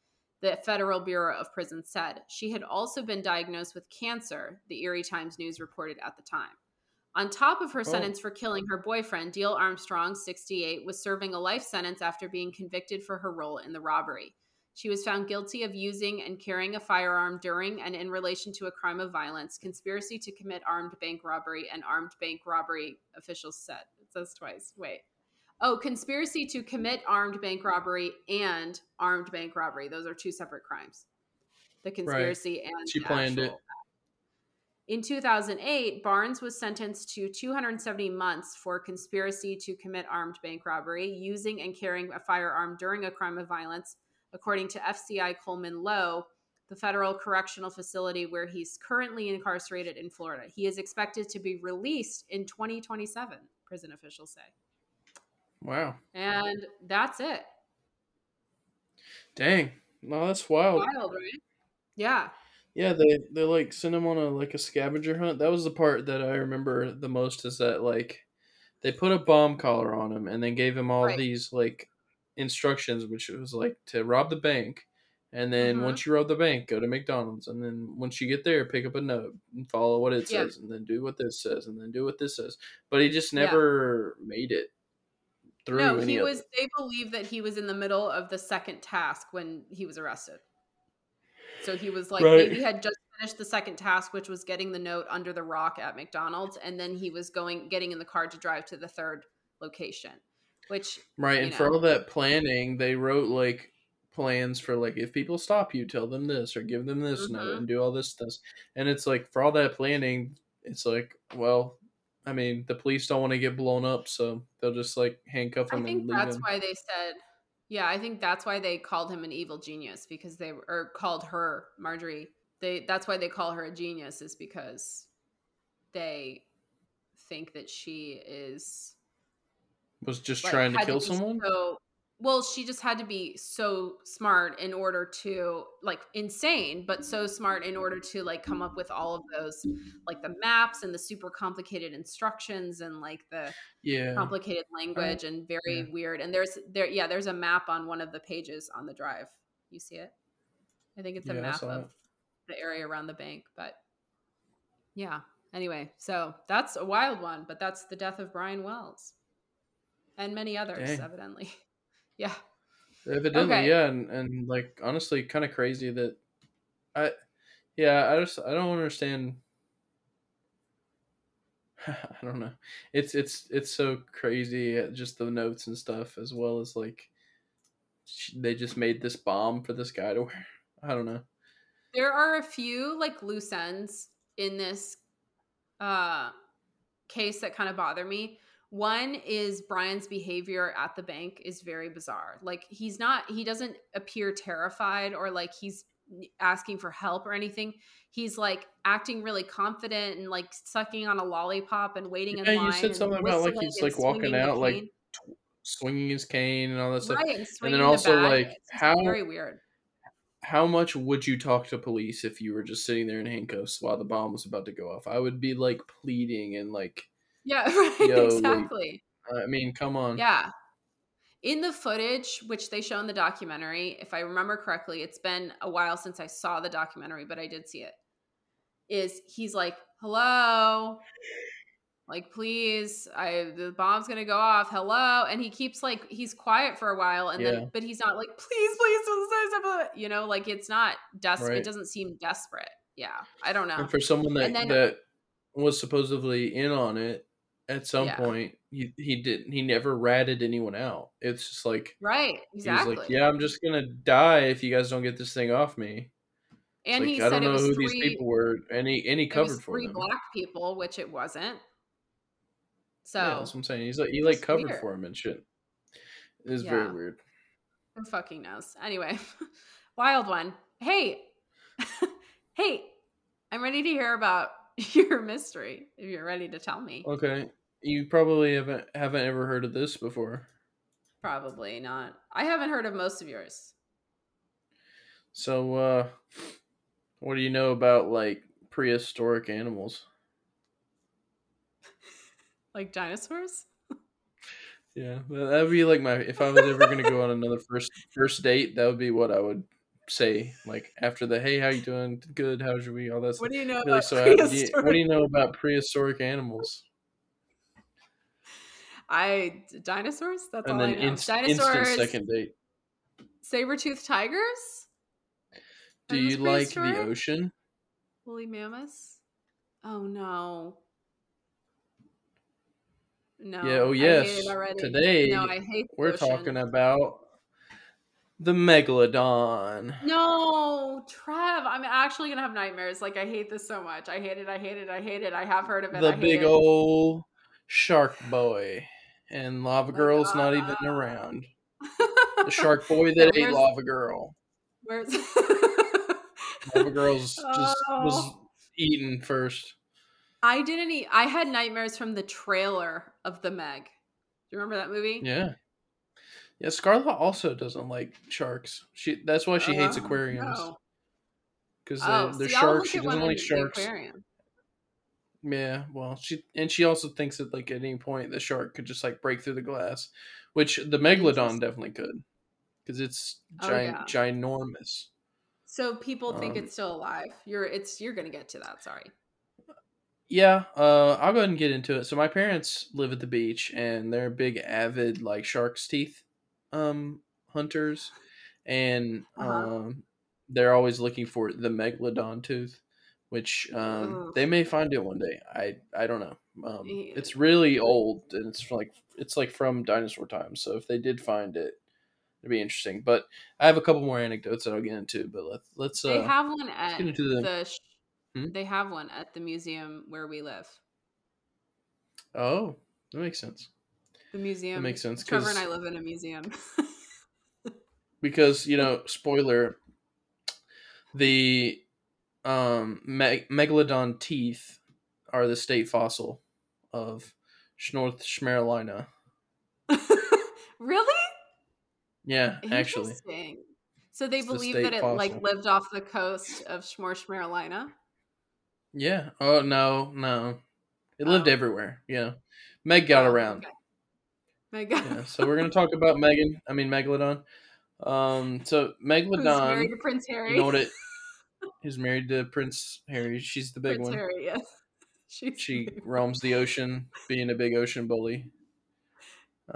the Federal Bureau of Prisons said. She had also been diagnosed with cancer, the Erie Times News reported at the time. On top of her Oh. sentence for killing her boyfriend, Diehl Armstrong, 68, was serving a life sentence after being convicted for her role in the robbery. She was found guilty of using and carrying a firearm during and in relation to a crime of violence, conspiracy to commit armed bank robbery, and armed bank robbery, officials said. Says twice. Wait. Oh, conspiracy to commit armed bank robbery and armed bank robbery. Those are two separate crimes. The conspiracy and She planned it. in 2008, Barnes was sentenced to 270 months for conspiracy to commit armed bank robbery, using and carrying a firearm during a crime of violence, according to FCI Coleman Low, the federal correctional facility where he's currently incarcerated in Florida. He is expected to be released in 2027, prison officials say. Wow. And that's it. Dang. No, that's wild. Wild, right? Yeah. Yeah, they they like sent him on a like a scavenger hunt. That was the part that I remember the most is that like they put a bomb collar on him and then gave him all Right. these like instructions, which was like to rob the bank, and then Mhm. once you rob the bank, go to McDonald's, and then once you get there, pick up a note and follow what it Yeah. says, and then do what this says, and then do what this says. But he just Yeah. never made it through. No, any he of was. it. They believe that he was in the middle of the second task when he was arrested. So he was like, Right. he had just finished the second task, which was getting the note under the rock at McDonald's, and then he was going, getting in the car to drive to the third location. Which, Right, and for all that planning, they wrote like plans for like if people stop you, tell them this or give them this note Mhm. and do all this stuff. And it's like for all that planning, it's like, well, I mean, the police don't want to get blown up, so they'll just like handcuff him. I think that's him. why they said, yeah, I think that's why they called him an evil genius because they or called her Marjorie. They that's why they call her a genius is because they think that she is Was just like, trying to kill someone. So, well, she just had to be so smart in order to like insane, but so smart in order to like come up with all of those like the maps and the super complicated instructions and like the Yeah, complicated language and very yeah. weird. And there's there yeah, there's a map on one of the pages on the drive. You see it? I think it's a Yeah, map of it. the area around the bank, but yeah. Anyway, so that's a wild one, but that's the death of Brian Wells and many others, Dang. evidently. Yeah. evidently, okay. yeah, and and like honestly, kind of crazy that I, yeah, I just I don't understand. I don't know. It's it's it's so crazy. uh, Just the notes and stuff, as well as like they just made this bomb for this guy to wear. I don't know. There are a few like loose ends in this uh case that kind of bother me. One is Brian's behavior at the bank is very bizarre. Like he's not he doesn't appear terrified or like he's asking for help or anything. He's like acting really confident and like sucking on a lollipop and waiting in line. you said something about, like, he's, like, walking out, like, cane. Swinging his cane and all that stuff. right, and, And then the also like It's how very weird. how much would you talk to police if you were just sitting there in handcuffs while the bomb was about to go off? I would be like pleading and like, Yeah, right, Yo, like, exactly. I mean, come on. Yeah. In the footage, which they show in the documentary, if I remember correctly, it's been a while since I saw the documentary, but I did see it. Is he's like, hello? Like, please, I the bomb's gonna go off. Hello. And he keeps like he's quiet for a while and Yeah. then but he's not like, please, please don't say something. You know, like it's not desperate. Right. It doesn't seem desperate. Yeah. I don't know. And for someone that then- that was supposedly in on it at some Yeah. point, he he didn't. He never ratted anyone out. It's just like Right. Exactly. he was like, "Yeah, I'm just gonna die if you guys don't get this thing off me." And like, he I don't know who three, these people were, and he and he covered for three them. black people, which it wasn't. So yeah, that's what I'm saying. He's like he like covered weird. for him and shit. It was very weird. Who fucking knows? Anyway, wild one. Hey, hey, I'm ready to hear about your mystery. If you're ready to tell me. Okay, you probably haven't haven't ever heard of this before. Probably not. I haven't heard of most of yours. So, uh, what do you know about like prehistoric animals? Like dinosaurs? Yeah, that would be like my if I was ever gonna go on another first first date, that would be what I would say. Like after the hey, how you doing? Good, how's your week? All that. What stuff. do you know about so, how, do you- prehistoric? what do you know about prehistoric animals? I dinosaurs. That's And all then I know. inst- dinosaurs. second date. Saber-toothed tigers. Do you like the ocean? Woolly mammoths. Oh no. No. Yeah, oh, yes. Today, no, I hate We're ocean. talking about the megalodon. No, Trev, I'm actually gonna have nightmares. Like I hate this so much. I hate it. I hate it. I hate it. I have heard of it. The big it. old shark boy. And Lava Like, Girl's not even around. The shark boy that ate Lava Girl. Where's Lava Girl's just was Oh. eaten first. I didn't eat. I had nightmares from the trailer of the Meg. Do you remember that movie? Yeah. Yeah, Scarlett also doesn't like sharks. She that's why she hates Oh, aquariums. no. Because Oh, the see, I'll sharks, she doesn't like sharks. aquarium. Yeah, well, she and she also thinks that like at any point the shark could just like break through the glass, which the megalodon definitely could, because it's Oh, giant, ginormous. So people think Um, it's still alive. You're it's you're gonna get to that. Sorry. Yeah, uh, I'll go ahead and get into it. So my parents live at the beach, and they're big avid like shark's teeth, um, hunters, and Uh-huh. um, they're always looking for the megalodon tooth, which um, they may find it one day. I I don't know. Um, Yeah. it's really old, and it's like it's like from dinosaur times. So if they did find it, it'd be interesting. But I have a couple more anecdotes that I'll get into. But let's let's uh, they have one at the- the. Hmm? They have one at the museum where we live. oh that makes sense. The museum. makes sense, Trevor and I live in a museum. because you know spoiler the um me- megalodon teeth are the state fossil of north Schmerolina. really? yeah actually So they It's believe state that it like lived off the coast of Schmorsh, Carolina. yeah oh no no it lived Oh. everywhere yeah meg got Oh, around okay. Yeah so we're gonna talk about megan i mean megalodon um so Who's married to Prince Harry? you know what it is married to prince harry she's the big Prince one Harry, yes. She's she the roams the ocean being a big ocean bully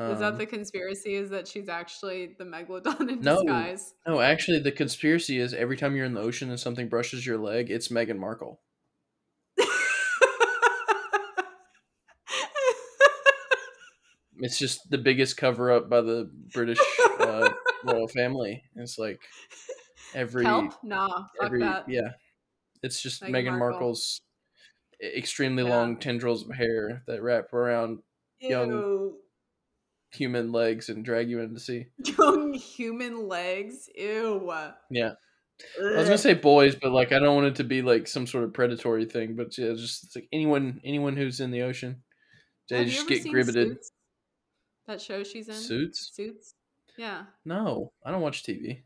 Is that Um, the conspiracy? Is that she's actually the megalodon in No. disguise? No, actually, the conspiracy is every time you're in the ocean and something brushes your leg, it's Meghan Markle. It's just the biggest cover up by the British uh, royal family. It's like every Help? Nah, fuck every that. yeah, it's just Meghan Meghan, Markle. Markle's extremely Yeah. long tendrils of hair that wrap around young- human legs and drag you into the sea. Young human legs. Ew. Yeah, I was gonna say boys, but like I don't want it to be like some sort of predatory thing. But yeah, just it's like anyone anyone who's in the ocean, they Have just get seen gribbeted. Suits? That show she's in. Suits? Suits. Yeah. No, I don't watch TV.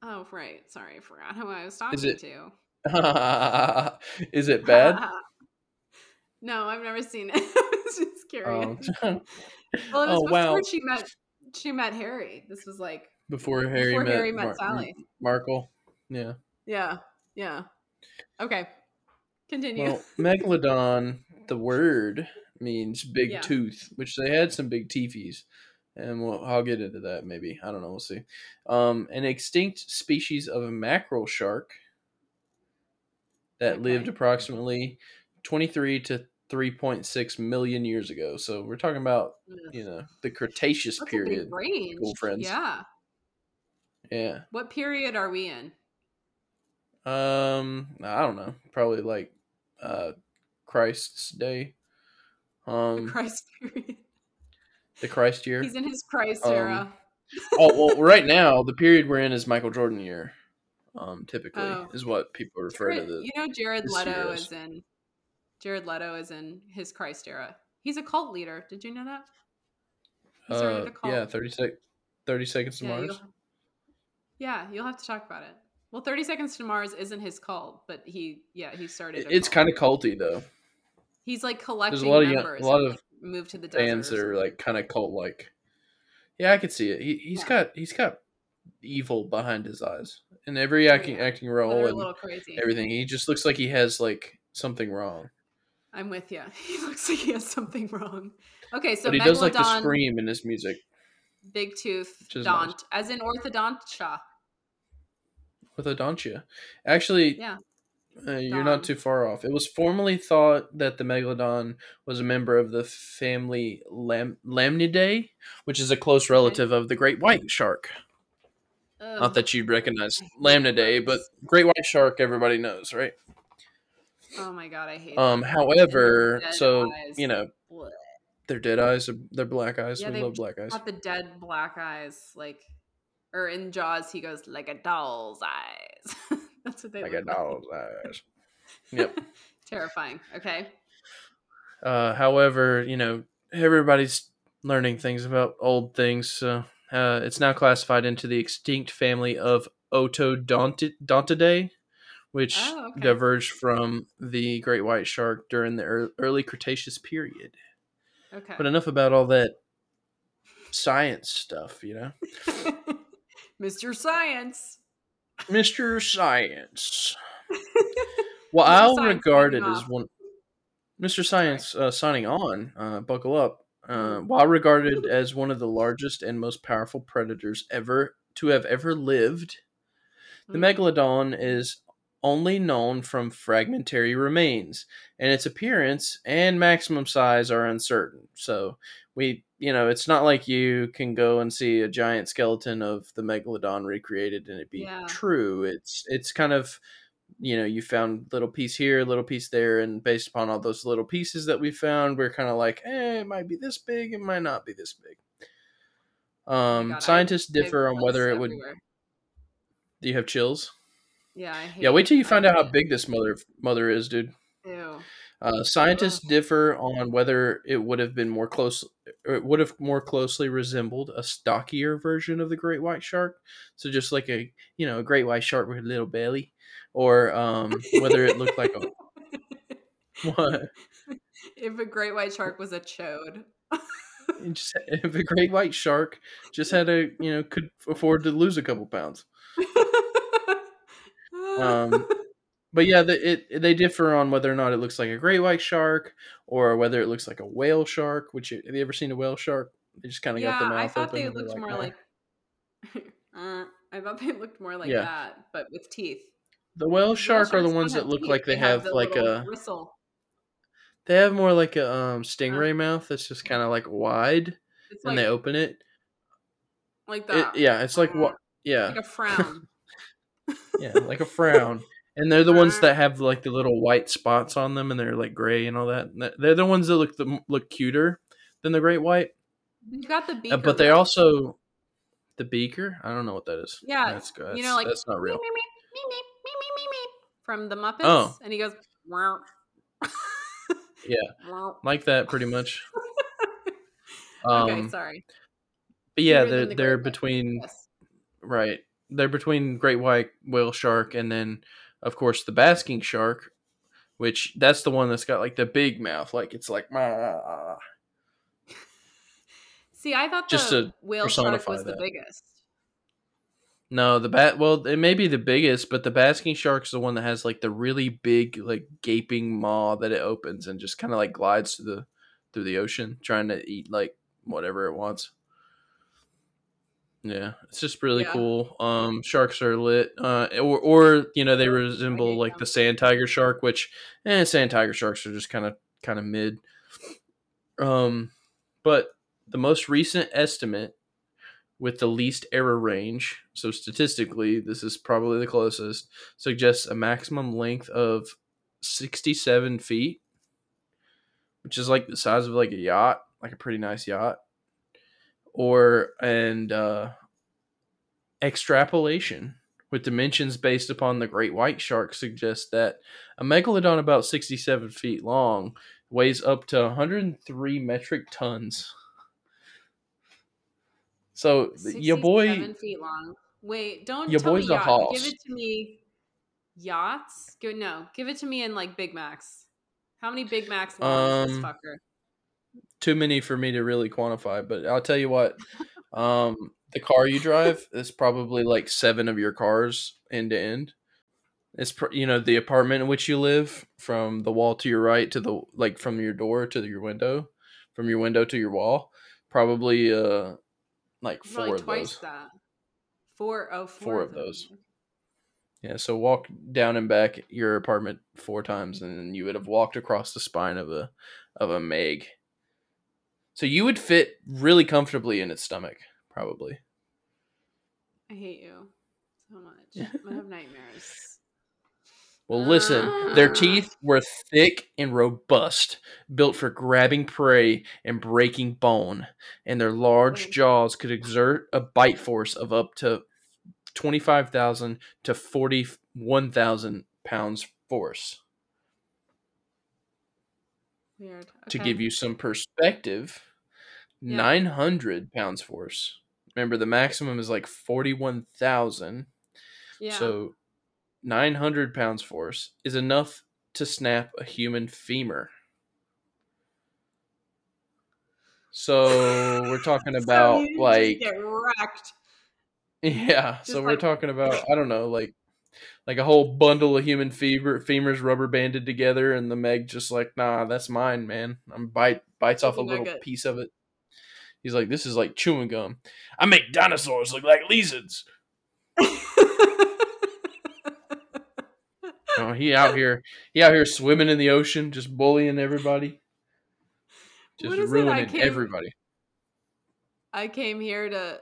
Oh right. Sorry, I forgot who I was talking it- to. Is it bad? no, I've never seen it. I was just oh. curious. Oh, well, it was oh, before wow. she met she met Harry. This was like Before Harry before met, Harry met Mar- Sally. Markle. Yeah. Yeah. Yeah. Okay. Continue. Well, megalodon, the word means big Yeah. tooth, which they had some big teethies. And we'll, I'll get into that maybe. I don't know. We'll see. Um, an extinct species of a mackerel shark that lived approximately 23 to 3.6 million years ago. So we're talking about, you know, the Cretaceous That's period. range. cool friends. Yeah. Yeah. What period are we in? Um, I don't know. Probably like uh Christ's day. The Um, Christ period. the Christ year. He's in his Christ Um, era. oh well, right now the period we're in is Michael Jordan year. Um, typically Oh. is what people refer to the. you know Jared Leto is in Jared Leto is in his Christ era. He's a cult leader. Did you know that? He started Uh, a cult. yeah, 30, sec- 30 seconds to Yeah, Mars. you'll, yeah, you'll have to talk about it. Well, 30 Seconds to Mars isn't his cult, but he, yeah, he started. It's kind of culty though. He's like collecting There's a lot of young- a lot of moved to the. Fans that are like kind of cult like. Yeah, I could see it. He he's Yeah. got he's got evil behind his eyes in every acting yeah. acting They're role a and everything. He just looks like he has like something wrong. I'm with you. He looks like he has something wrong. Okay, so but he does like to scream in his music. Big Tooth, Daunt, nice. as in orthodontia. with Odontia. Actually, Yeah. Uh, you're not too far off. It was formerly thought that the megalodon was a member of the family Lam- Lamnidae, which is a close relative of the great white shark. Not that you'd recognize Lamnidae, but great white shark everybody knows, right? Oh my god, I hate. Um, them. however, so eyes. you know, they're dead eyes, they're black eyes. Yeah, we love black eyes. Got the dead black eyes, like, or in Jaws, he goes like a doll's eyes. That's what they Like a doll's eyes. Yep. Terrifying. Okay. Uh, however, you know, everybody's learning things about old things. So uh, it's now classified into the extinct family of Otodontidae, which Oh, okay. diverged from the great white shark during the early Cretaceous period. Okay. But enough about all that science stuff, you know? Mr. Science. Mr. Science. Well. I'll Science regard it signing as one. Mr. Science uh, signing on. Uh, buckle up. Uh, while regarded as one of the largest and most powerful predators ever to have ever lived, the Mm. megalodon is only known from fragmentary remains, and its appearance and maximum size are uncertain. So we, you know, it's not like you can go and see a giant skeleton of the megalodon recreated and it be Yeah. true. It's it's kind of you know, you found little piece here, little piece there, and based upon all those little pieces that we found, we're kind of like, eh, it might be this big, it might not be this big. Oh Um, God, scientists I differ on whether it chills would. everywhere. Do you have chills? Yeah, Yeah, wait till you find out how big this mother mother is, dude. Ew. Uh, scientists differ on whether it would have been more close, it would have more closely resembled a stockier version of the great white shark. So just like a you know a great white shark with a little belly, or um, whether it looked like a what? if a great white shark was a chode. Just, if a great white shark just had a you know could afford to lose a couple pounds. Um, But yeah, the, it they differ on whether or not it looks like a great white shark or whether it looks like a whale shark. Which have you ever seen a whale shark? They just kind of yeah, got the mouth I thought open. they and looked more "Ah." like. Uh, I thought they looked more like Yeah. that, but with teeth. the whale shark are the ones that look teeth, like they, have, the like a bristle. they have more like a um, stingray mouth that's just kind of like wide It's when like, they open it. like it that. yeah, it's like what yeah Like a frown yeah, like a frown. And they're the ones that have like the little white spots on them, and they're like gray and all that. They're the ones that look the, look cuter than the great white. You got the beaker, uh, but they right? also the beaker. I don't know what that is. Yeah, that's good. You know, like that's not real. Me, me, me, from the Muppets, oh. and he goes. Yeah, like that pretty much. um, okay, sorry. But yeah, they're the they're between. Yes. Right, they're between great white whale shark and then, of course, the basking shark, which that's the one that's got like the big mouth, like it's like "Ah." See, I thought Just the whale shark was the biggest. No, the bat. Well, it may be the biggest, but the basking shark's the one that has like the really big, like gaping maw that it opens and just kind of like glides through the through the ocean, trying to eat like whatever it wants. Yeah, it's just really Yeah. cool. Um, sharks are lit, uh, or or you know they resemble like the sand tiger shark, which eh, sand tiger sharks are just kind of kind of mid. Um, but the most recent estimate with the least error range, so statistically, this is probably the closest, suggests a maximum length of 67 feet, which is like the size of like a yacht, like a pretty nice yacht. Or, and uh, extrapolation with dimensions based upon the great white shark suggests that a megalodon about 67 feet long weighs up to 103 metric tons. So your boy, seven feet long. Wait, don't Your tell me boy's a yacht. Give it to me. Yachts? Go no. Give it to me in like Big Macs. How many Big Macs long is this Um, fucker? Too many for me to really quantify, but I'll tell you what. Um, the car you drive is probably like seven of your cars end to end. It's pr- you know the apartment in which you live, from the wall to your right to the like from your door to your window, from your window to your wall, probably uh like four Probably of twice those. that. Four oh four, Four of them. those. Yeah, so walk down and back your apartment four times, and you would have walked across the spine of a of a Meg. So you would fit really comfortably in its stomach, probably. I hate you so much. I'm gonna have nightmares. Well, listen, their Ah. teeth were thick and robust, built for grabbing prey and breaking bone, and their large jaws could exert a bite force of up to 25,000 to 41,000 pounds force. Weird. to give you some perspective, Yeah. 900 pounds force. Remember, the maximum is like 41,000. yeah. So 900 pounds force is enough to snap a human femur. So we're talking about just like yeah, Just so we're like- talking about I don't know, like like a whole bundle of human fever femurs rubber banded together and the Meg just like, nah, that's mine, man. I'm bite bites off a little nugget. piece of it. He's like, this is like chewing gum. I make dinosaurs look like lizards. Oh, he out here he out here swimming in the ocean, just bullying everybody. Just What is it? I ruining came- everybody. I came here to.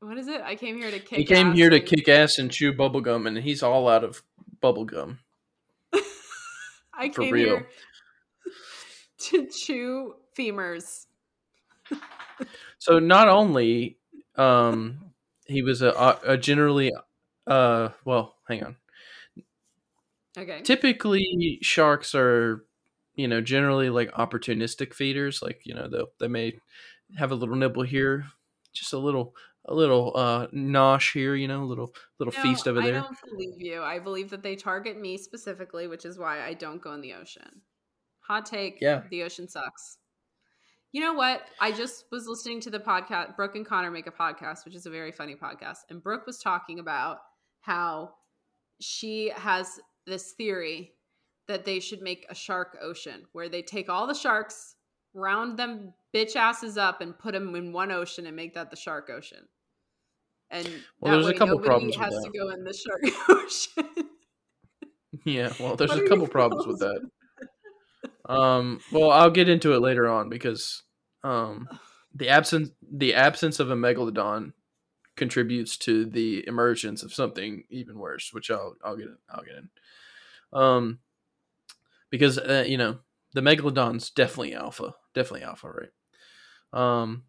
What is it? I came here to kick. He came ass here to and- kick ass and chew bubblegum and he's all out of bubblegum. I for came real. here to chew femurs. So not only um he was a, a generally uh well, hang on. Okay. Typically sharks are you know generally like opportunistic feeders like you know they they may have a little nibble here, just a little a little uh nosh here, you know, a little little No, feast over there. I don't believe you. I believe that they target me specifically, which is why I don't go in the ocean. Hot take. Yeah. The ocean sucks. You know what? I just was listening to the podcast. Brooke and Connor make a podcast, which is a very funny podcast. And Brooke was talking about how she has this theory that they should make a shark ocean where they take all the sharks, round them bitch asses up, and put them in one ocean and make that the shark ocean. And Well, there's a couple problems with has that. to go in the shark ocean. Yeah, well, there's What a couple problems with that. Um, well, I'll get into it later on because um, the absence the absence of a megalodon contributes to the emergence of something even worse, which I'll I'll get in, I'll get in. Um, because uh, you know the megalodon's definitely alpha, definitely alpha, right? Um,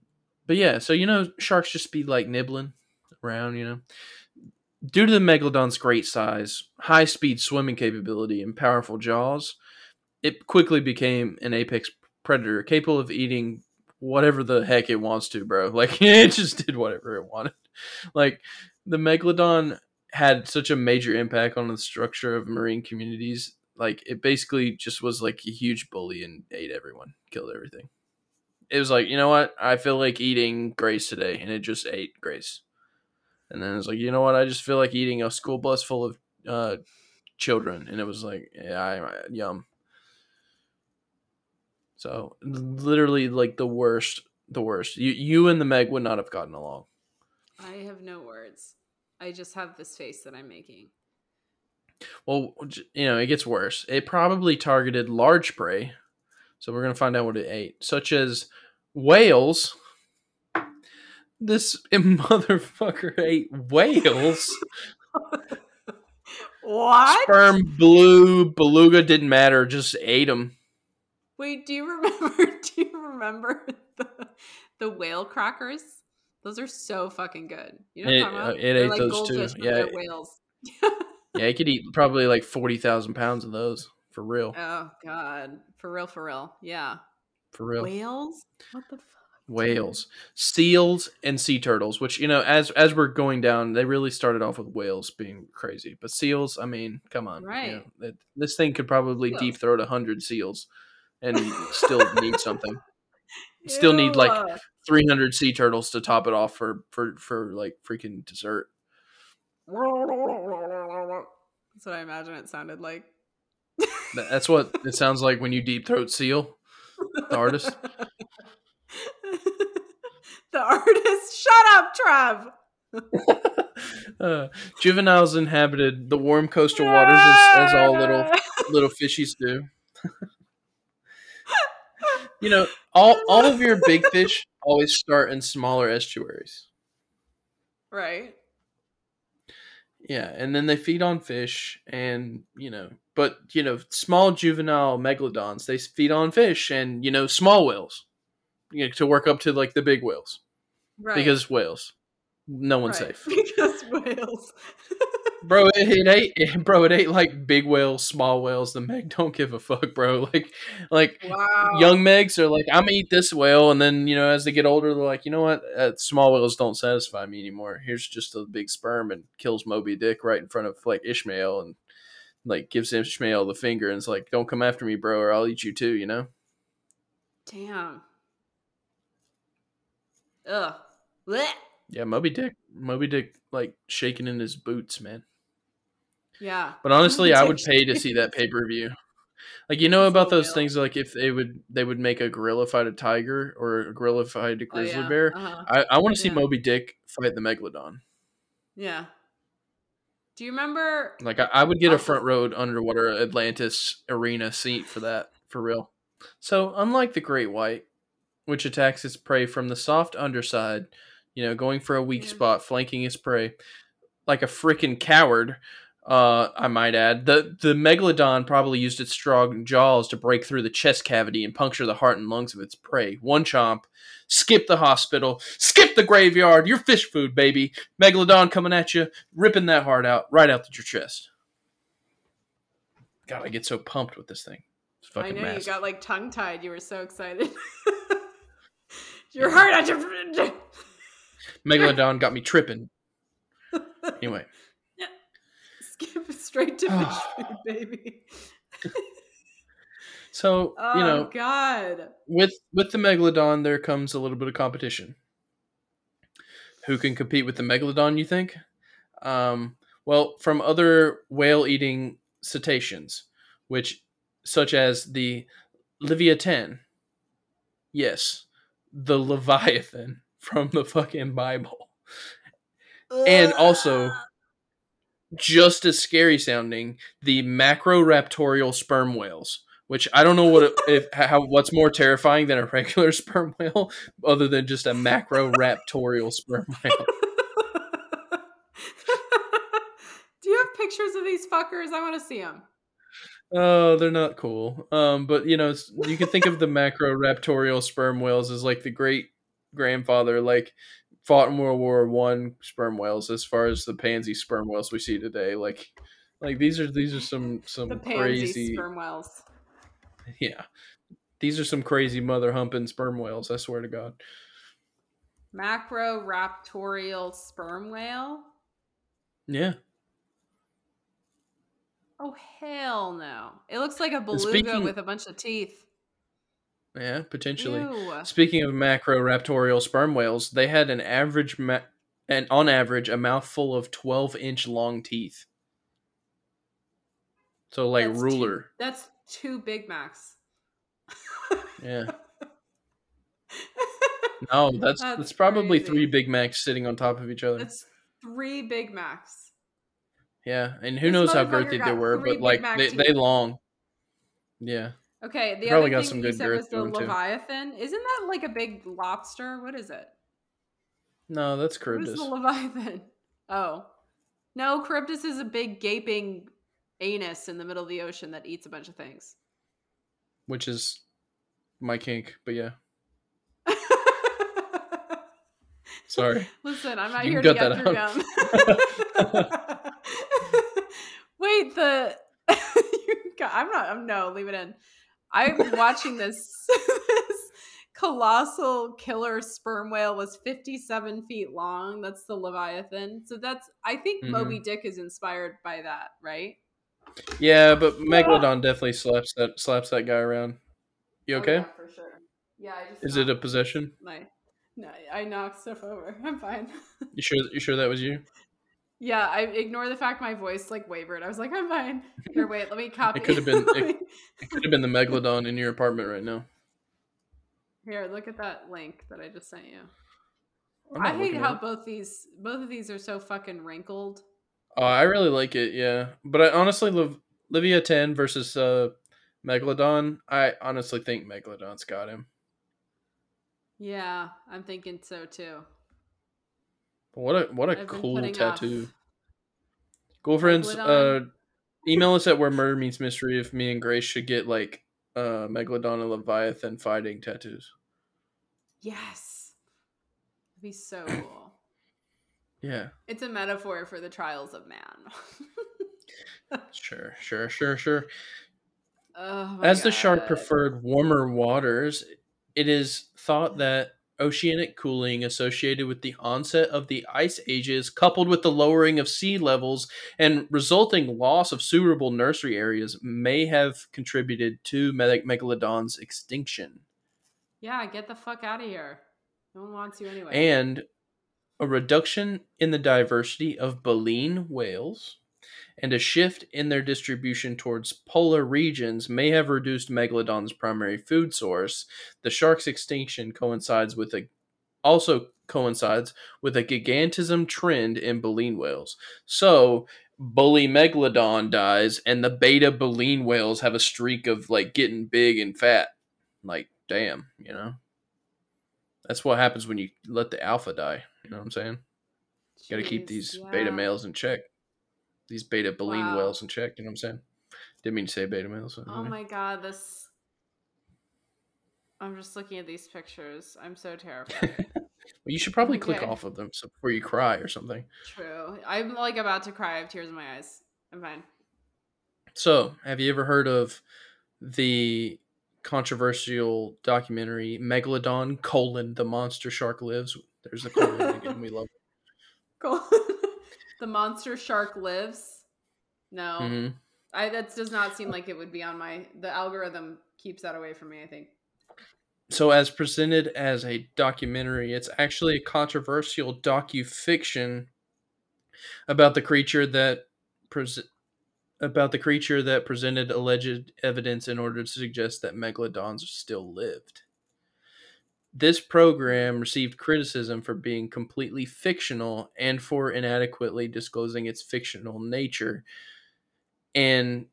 but yeah, so you know sharks just be like nibbling around, you know. Due to the megalodon's great size, high speed swimming capability, and powerful jaws, it quickly became an apex predator capable of eating whatever the heck it wants to, bro. Like it just did whatever it wanted. Like the megalodon had such a major impact on the structure of marine communities. Like it basically just was like a huge bully and ate everyone, killed everything. It was like, you know what? I feel like eating Grace today, and it just ate Grace. And then it was like, you know what? I just feel like eating a school bus full of uh, children, and it was like, yeah, I, yum. So literally, like the worst, the worst. You, you and the Meg would not have gotten along. I have no words. I just have this face that I'm making. Well, you know, it gets worse. It probably targeted large prey. So we're gonna find out what it ate, such as whales. This motherfucker ate whales. What? Sperm, blue, beluga didn't matter. Just ate them. Wait, do you remember? Do you remember the the whale crackers? Those are so fucking good. You know what It- I'm it ate like those too. Yeah, it- whales. Yeah, he could eat probably like forty thousand pounds of those for real. Oh god, for real, for real. Yeah, For real. whales. What the fuck? Whales, seals, and sea turtles. Which you know, as as we're going down, they really started off with whales being crazy, but seals. I mean, come on, you know, it- this thing could probably deep throat a hundred seals, and still need something. Still need, like, Three hundred sea turtles to top it off for for for like freaking dessert. That's what I imagine it sounded like. That's what it sounds like when you deep throat seal. The artist. the artist. Shut up, Trav. uh, juveniles inhabited the warm coastal waters as, as all little little fishies do. you know, all all of your big fish always start in smaller estuaries. right. Yeah, and then they feed on fish, and you know, but you know, small juvenile megalodons they feed on fish, and you know, small whales, you know, to work up to like the big whales Right. because whales, no one's right. safe. Because whales. bro it, it ain't bro it ain't like big whales small whales the meg don't give a fuck bro like like wow. young megs are like i'm gonna eat this whale and then you know as they get older they're like you know what uh, small whales don't satisfy me anymore here's just a big sperm and kills moby dick right in front of like ishmael and like gives ishmael the finger and it's like don't come after me bro or i'll eat you too you know Damn. Ugh. Blech. yeah moby dick moby dick like shaking in his boots man Yeah. But honestly, I would pay to see that pay per view. Like you know about those things, like if they would they would make a gorilla fight a tiger or a gorilla fight a Oh, grizzly yeah. bear. Uh-huh. I, I want to see Yeah. Moby Dick fight the megalodon. Yeah. Do you remember? Like I, I would get a front row underwater Atlantis arena seat for that for real. So unlike the great white, which attacks its prey from the soft underside, you know, going for a weak Yeah. spot, flanking its prey, like a freaking coward. Uh, I might add the the megalodon probably used its strong jaws to break through the chest cavity and puncture the heart and lungs of its prey. One chomp, skip the hospital, skip the graveyard. Your fish food, baby. Megalodon coming at you, ripping that heart out right out of your chest. God, I get so pumped with this thing. It's I know massive. you got like tongue tied. You were so excited. Your heart at your. Megalodon got me tripping. Anyway, Skip straight to fish food, baby. so Oh you know, God. with with the megalodon, there comes a little bit of competition. Who can compete with the megalodon? You think? Um, well, from other whale-eating cetaceans, which such as the Leviathan. Yes, the Leviathan from the fucking Bible. And also- just as scary sounding the macroraptorial sperm whales which i don't know what it, if how what's more terrifying than a regular sperm whale other than just a macroraptorial sperm whale Do you have pictures of these fuckers? I want to see them. Oh they're not cool um but you know you can think of the macro raptorial sperm whales as like the great grandfather like fought in world war one sperm whales as far as the pansy sperm whales we see today like like these are these are some some The pansy crazy sperm whales. Yeah. These are some crazy mother humping sperm whales, I swear to God. Macro raptorial sperm whale? Yeah. Oh hell no! It looks like a beluga speaking- with a bunch of teeth. Yeah, potentially. Ew. Speaking of macroraptorial sperm whales, they had an average ma- and on average a mouthful of 12 inch long teeth. So like That's two- ruler. That's two Big Macs. Yeah. No, that's That's that's probably crazy. three Big Macs sitting on top of each other. That's three Big Macs. Yeah, and who This knows how girthy they were, but like they, they long. Yeah. Okay, the Probably other got thing you good said was the 'em, too. Leviathan. Isn't that like a big lobster? What is it? No, that's What is Charybdis. the Leviathan? Oh. No, Charybdis is a big gaping anus in the middle of the ocean that eats a bunch of things. which is my kink, but yeah. Sorry. Listen, I'm not You here to get that your gum. Wait, the you got- I'm not. I'm no, leave it in. I'm watching this, this colossal killer sperm whale was 57 feet long. That's the Leviathan. So that's I think Mhm. Moby Dick is inspired by that, right? Yeah, but Megalodon definitely slaps that slaps that guy around. You Oh, okay? yeah, for sure. Yeah, I just Is it a possession? my no, I knocked stuff over. I'm fine. You sure? You sure that was you? Yeah, I ignore the fact my voice like wavered. I was like, I'm fine. Here, wait, let me copy. It could have been- it- It could have been the megalodon in your apartment right now. Here, look at that link that I just sent you. I hate how both these both of these are so fucking wrinkled. Oh, I really like it. Yeah, but I honestly love Leviathan versus uh, Megalodon. I honestly think Megalodon's got him. Yeah, I'm thinking so too. What a what a I've cool tattoo. off Cool. Uh, email us at where murder meets mystery if me and Grace should get like uh Megalodon and Leviathan fighting tattoos. Yes. It'd be so cool. Yeah, It's a metaphor for the trials of man. sure, sure, sure, sure. oh As the shark preferred warmer waters, it is thought that oceanic cooling associated with the onset of the ice ages, coupled with the lowering of sea levels and resulting loss of suitable nursery areas, may have contributed to Meg- Megalodon's extinction. Yeah, get the fuck out of here. No one wants you anyway. And a reduction in the diversity of baleen whales and a shift in their distribution towards polar regions may have reduced megalodon's primary food source. The shark's extinction coincides with a also coincides with a gigantism trend in baleen whales. So, bully megalodon dies and the beta baleen whales have a streak of like getting big and fat. Like, damn, you know. That's what happens when you let the alpha die. You know what I'm saying? Got to keep these beta males in check. These beta baleen Wow. whales in check. You know what I'm saying? Didn't mean to say beta males. Oh my god, this. I'm just looking at these pictures. I'm so terrified. Well, you should probably click off of them so before you cry or something. True. I'm like about to cry. I have tears in my eyes. I'm fine. So, have you ever heard of the controversial documentary Megalodon: colon The Monster Shark Lives? There's the colon again. We love. it. Cool. The monster shark lives. No, Mhm. I that does not seem like it would be on my. The algorithm keeps that away from me. I think. So, as presented as a documentary, it's actually a controversial docu-fiction about the creature that pres- about the creature that presented alleged evidence in order to suggest that megalodons still lived. This program received criticism for being completely fictional and for inadequately disclosing its fictional nature. And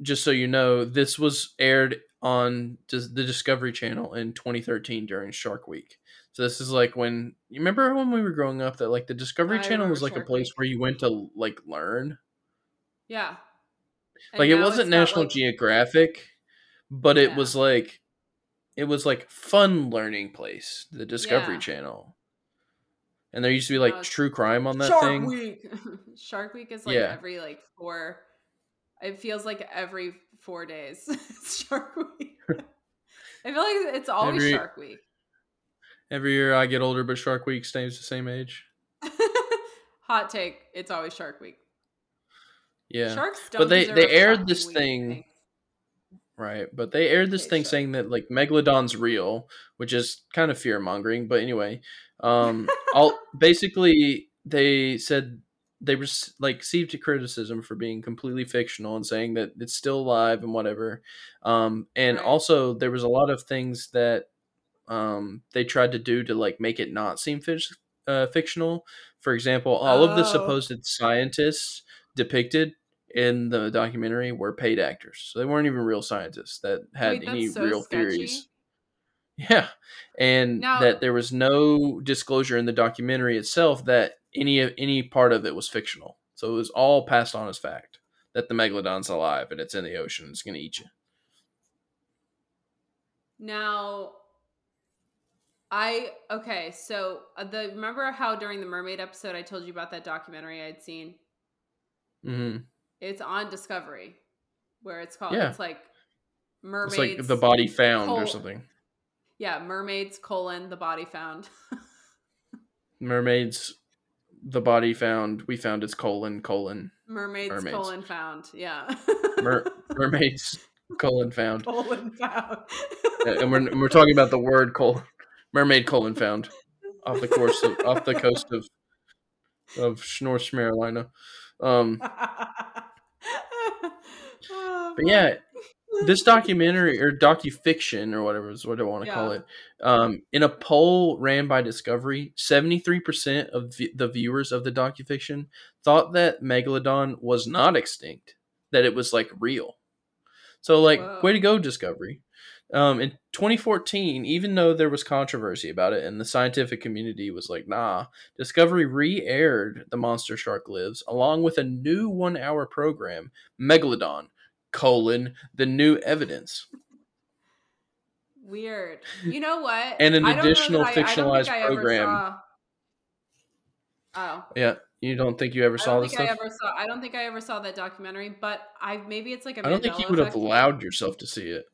just so you know, this was aired on the Discovery Channel in 2013 during Shark Week. So this is like when you remember when we were growing up that like the Discovery I Channel was like a place Week. where you went to like learn. Yeah. And like it wasn't National like- Geographic, but it was like it was like fun learning place, the Discovery Yeah. Channel. And there used to be like No, true crime on that Shark thing. Week. Shark Week is like Yeah. every like four. It feels like every four days. it's Shark Week. I feel like it's always Every- Shark Week. Every year I get older, but Shark Week stays the same age. Hot take. It's always Shark Week. Yeah. Sharks don't. But they- they aired this week, thing- I think. Right, but they aired this Okay, thing saying that like Megalodon's real, which is kind of fear mongering. But anyway, um, all basically they said they were like received criticism for being completely fictional and saying that it's still alive and whatever. Um, and Right. also there was a lot of things that um they tried to do to like make it not seem fic- uh, fictional. For example, all of the Oh. supposed scientists depicted in the documentary were paid actors. So they weren't even real scientists that had Wait, any so real sketchy. theories. Yeah. And Now- that there was no disclosure in the documentary itself that any of any part of it was fictional. So it was all passed on as fact that the megalodon's alive and it's in the ocean and it's going to eat you. Now, I okay. So uh, the remember how during the mermaid episode I told you about that documentary I'd seen. hmm It's on Discovery, where it's called. Yeah. It's like mermaids. It's like the body found or something. Yeah, mermaids colon the body found. Mermaids, the body found. We found its colon colon. mermaids, Mermaids. colon found. Yeah. Mer- mermaids colon found. colon found. and we're, and we're talking about the word colon, mermaid colon found off the course of off the coast of of North Carolina. Um, but yeah, this documentary or docufiction or whatever is what I want to call it. Um, in a poll ran by Discovery, seventy three percent of vi- the viewers of the docufiction thought that megalodon was not extinct, that it was like real. So like, Whoa. way to go, Discovery. Um, in 2014, even though there was controversy about it and the scientific community was like, nah, Discovery re aired The Monster Shark Lives along with a new one hour program, Megalodon, colon, the new evidence. Weird. You know what? And an I don't know additional I- I don't think fictionalized I program. saw- Oh. Yeah, you don't think you ever saw this I ever saw. I don't think I ever saw that documentary, but I maybe it's like a. I don't think you would have allowed yourself to see it.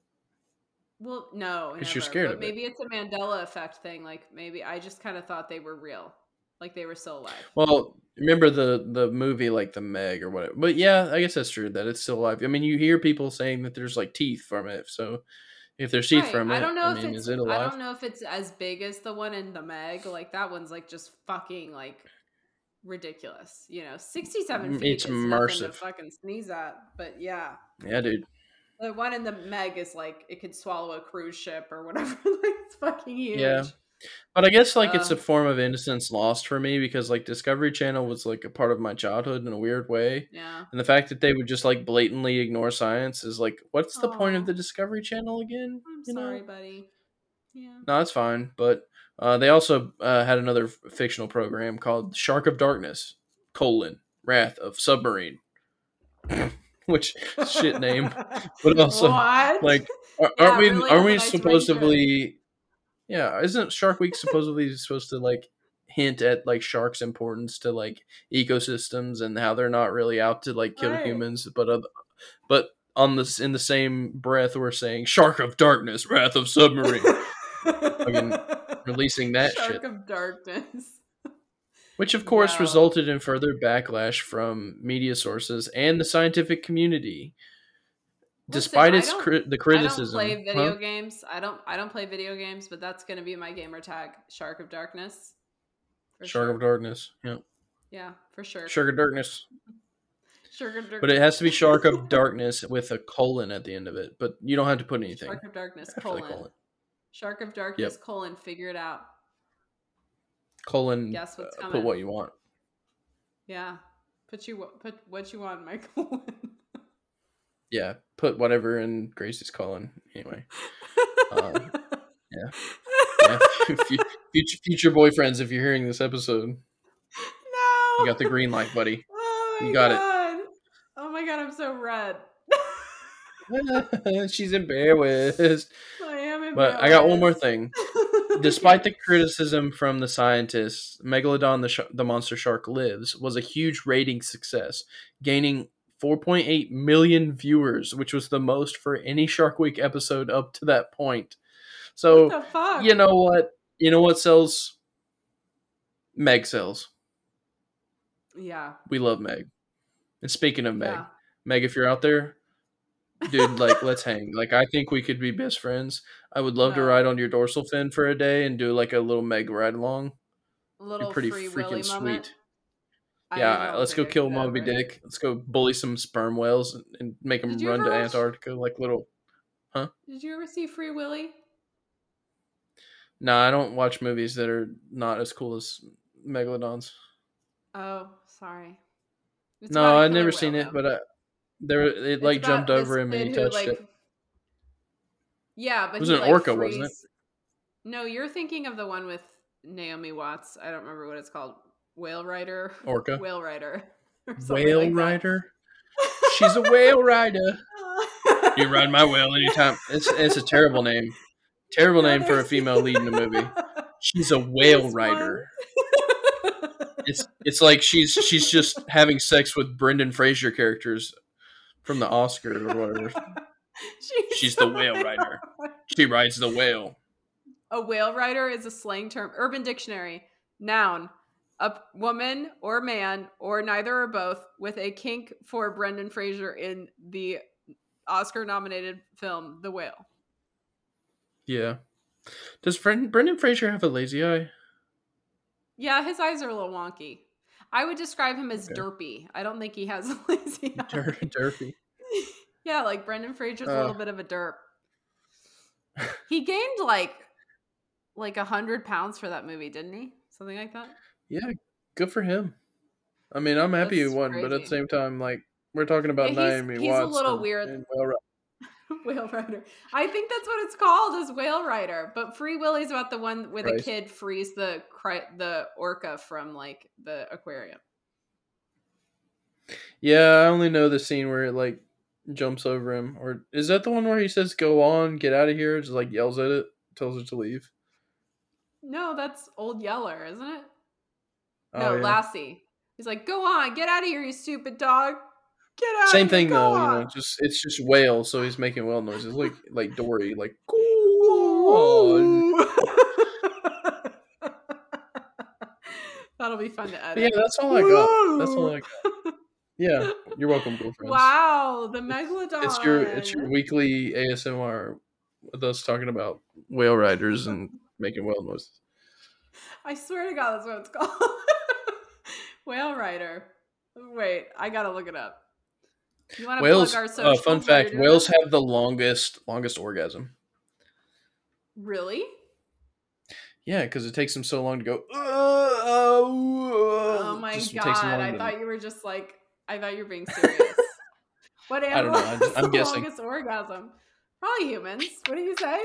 Well, no, 'Cause you're scared but of it. Maybe it's a Mandela effect thing. Like maybe I just kind of thought they were real, like they were still alive. Well, remember the the movie like the Meg or whatever. But yeah, I guess that's true that it's still alive. I mean, you hear people saying that there's like teeth from it. So if there's teeth Right. from it, I don't know if mean, it's. is it I don't know if it's as big as the one in the Meg. Like that one's like just fucking like ridiculous. You know, sixty-seven Mm, feet it's is nothing to immersive. fucking sneeze at. But yeah, Yeah, dude. The one in the Meg is like it could swallow a cruise ship or whatever. like it's fucking huge. Yeah. But I guess like it's a form of innocence lost for me because like Discovery Channel was like a part of my childhood in a weird way. Yeah. And the fact that they would just like blatantly ignore science is like, what's the point of the Discovery Channel again? I'm You know? sorry, buddy. Yeah. No, it's fine. But uh, they also uh, had another f- fictional program called Shark of Darkness: colon Wrath of Submarine, which shit name. But also, what? like, are, Yeah, aren't we really aren't we nice supposedly? Yeah, isn't Shark Week supposedly supposed to like hint at like sharks' importance to like ecosystems and how they're not really out to like kill Right. humans, but uh, but on this in the same breath we're saying Shark of Darkness: Wrath of Submarine. I mean, releasing that Shark shit. of darkness. Which, of course, Wow. resulted in further backlash from media sources and the scientific community. Listen, Despite its cri- the I criticism, don't play video Huh? games. I don't. I don't play video games, but that's gonna be my gamer tag. Shark of darkness. Shark sure. of Darkness, yeah, Yeah, for sure. Shark of Darkness, Shark of darkness. but it has to be Shark of Darkness with a colon at the end of it. But you don't have to put anything Shark of darkness. Colon. colon. Shark of darkness. Colon. Figure it out. Colon. Guess what's uh, put what you want. Yeah. Put you. Put what you want, in my colon. Yeah, put whatever in Gracie's colon. Anyway, Um, yeah. yeah. Fu- future future boyfriends, if you're hearing this episode, no. you got the green light, buddy. Oh my You got it. Oh my god, I'm so red. She's embarrassed. I am in. But I got one more thing. Despite the criticism from the scientists, Megalodon the, sh- the Monster Shark Lives was a huge rating success, gaining 4.8 million viewers, which was the most for any Shark Week episode up to that point. So, what the fuck? you know what? You know what sells? Meg sells. Yeah. We love Meg. And speaking of Meg, Yeah. Meg, if you're out there, dude, like let's hang. Like I think we could be best friends. I would love to ride on your dorsal fin for a day and do like a little Meg ride along. Little You're pretty freaking moment. sweet. I yeah, let's go kill Moby ever. Dick. Let's go bully some sperm whales and, and make them run to watch- Antarctica like little. Huh did you ever see Free Willy? No, I don't watch movies that are not as cool as megalodons. Oh, sorry. It's no, I've never seen whale, it, though. but uh, there it like jumped over him and he touched like- it. Yeah, but It was an like, orca, wasn't it? No, you're thinking of the one with Naomi Watts. I don't remember what it's called. Whale Rider. Orca. Whale Rider. Whale like rider. She's a whale rider. You ride my whale anytime. It's it's a terrible name. Terrible No, name for a female lead in a movie. She's a whale rider. It's it's like she's she's just having sex with Brendan Fraser characters from the Oscar or whatever. She's the whale rider. She rides the whale. A whale rider is a slang term. Urban Dictionary. Noun. A woman or man or neither or both with a kink for Brendan Fraser in the Oscar nominated film The Whale. Yeah. Does Brendan Fraser have a lazy eye? Yeah, his eyes are a little wonky. I would describe him as Okay. derpy. I don't think he has a lazy eye. Der- derpy. yeah, like Brendan Fraser's a Uh. little bit of a derp. He gained like like a hundred pounds for that movie, didn't he? Something like that. Yeah, good for him. I mean, I'm happy That's he won, but at the same time, like we're talking about Yeah, he's- Naomi he's a little and- weird. and. Whale Rider. I think that's what it's called, is Whale Rider. But Free Willy's about the one where the kid frees the the orca from like the aquarium. Yeah, I only know the scene where it like jumps over him. Or is that the one where he says, "Go on, get out of here"? Just like yells at it, tells it to leave. No, that's Old Yeller, isn't it? Oh, No, yeah. Lassie. He's like, "Go on, get out of here, you stupid dog. Get out." Same thing go though, you know. Just it's just whale, so he's making whale noises, like like Dory, like. That'll be fun to edit. yeah, that's all I got. That's all I got. Yeah, you're welcome, Ghoulfriends. Wow, the megalodon. It's your it's your weekly ASMR with us talking about whale riders and making whale noises. I swear to God, that's what it's called. Whale rider. Wait, I gotta look it up. You want to Whales. plug our Uh, fun fact: whales have the longest longest orgasm. really. Yeah, because it takes them so long to go. "Uh, oh, Oh my just God! takes them long I to- thought you were just like I thought you were being serious. what don't animal know, I'm- has I'm the guessing. longest orgasm? Probably humans. What do you say?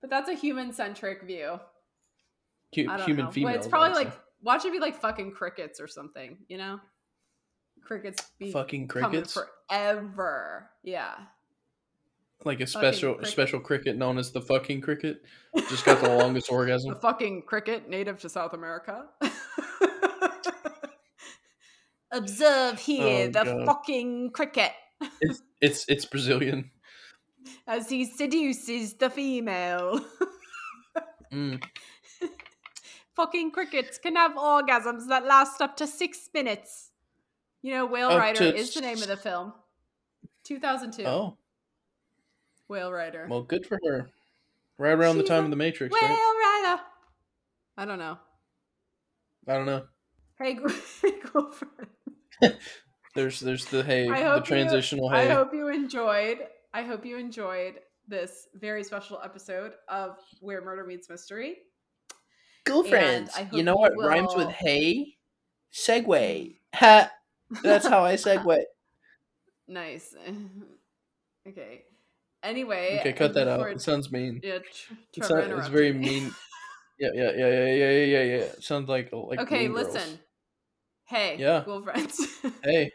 But that's a human-centric view. hu- human know. female. But it's probably like watch it be like fucking crickets or something. You know, crickets be fucking crickets, forever. Yeah. like a special cricket. special cricket known as the fucking cricket. Just got the longest orgasm. The fucking cricket native to South America. Observe here Oh, the God. fucking cricket It's it's it's Brazilian. as he seduces the female. Mm. fucking crickets can have orgasms that last up to six minutes. You know, Whale Up Rider to is the name of the film. 2002. Oh, Whale Rider. well, good for her. Right around the time of the Matrix, Whale right? Rider. I don't know. I don't know. Hey, girlfriend. There's there's the hey the hope you- transitional I hope you enjoyed. I hope you enjoyed this very special episode of Where Murder Meets Mystery. Girlfriend, you know you what rhymes with hay? segue. Ha! That's how I segue. Nice. okay. Anyway. Okay, cut that out. It sounds mean. Yeah, tr- It's, Trevor not, it's very mean. Yeah, yeah, yeah, yeah, yeah, yeah, yeah, yeah. It sounds like like. okay, Mean Girls. listen. Hey, Yeah. Ghoulfriends. Hey,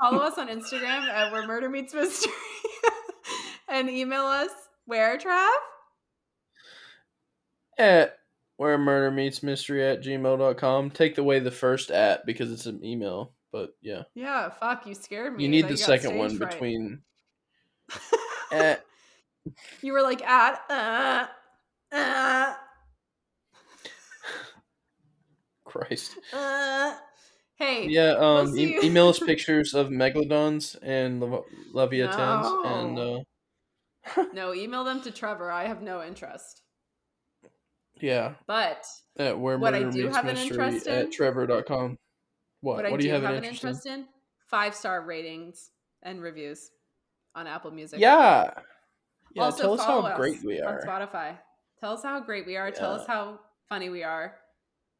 Follow us on Instagram at Where Murder Meets Mystery, and email us where Trav. at where murder meets mystery at gmail.com. Take away the first at because it's an email. But yeah, Yeah, fuck, you scared me. you need the second one fright. between at you were like at uh, uh, Christ. uh. Hey, Yeah, um, see e- email us pictures of megalodons and Lev- leviathans and No. uh, no, email them to Trevor. I have no interest. yeah, But at where What I do have an interest in- at trevor.com. What? what, What, I do you have, an an interest, in? interest in? Five star ratings and reviews on Apple Music. Yeah. Yeah, Also tell us follow how great we are on. Spotify. Tell us how great we are. Tell us how funny we are.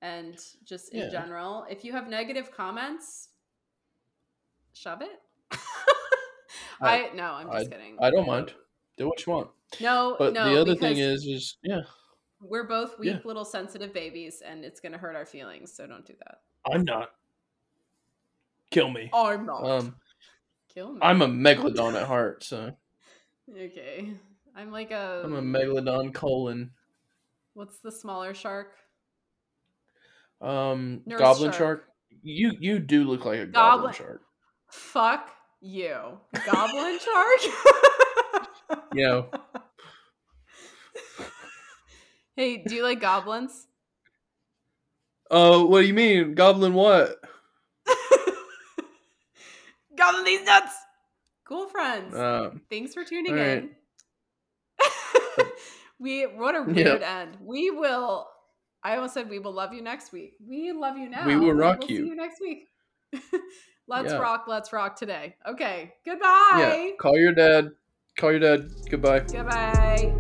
And just in Yeah. general, if you have negative comments, shove it. I, I- no, I'm I- just kidding. I don't mind. Do what you want. No, But no, the other thing is, is yeah, we're both weak Yeah. little sensitive babies, and it's gonna hurt our feelings. So don't do that. I'm not. Kill me. I'm not. Um, Kill me. I'm a megalodon at heart, so okay. I'm like a. I'm a megalodon colon. What's the smaller shark? Um, Nurse goblin shark. shark. You you do look like a goblin, Goblin- shark. Fuck you, goblin shark. You know, Hey, do you like goblins? Oh, what do you mean? Goblin what? Goblin these nuts. Ghoulfriends. Um, Thanks for tuning all right. in. we what a Yeah. weird end. We will. I almost said we will love you next week. We love you now. We will rock we'll you. See you next week. let's Yeah. rock. Let's rock today. Okay. Goodbye. yeah. Call your dad. Call your dad. Goodbye. Goodbye.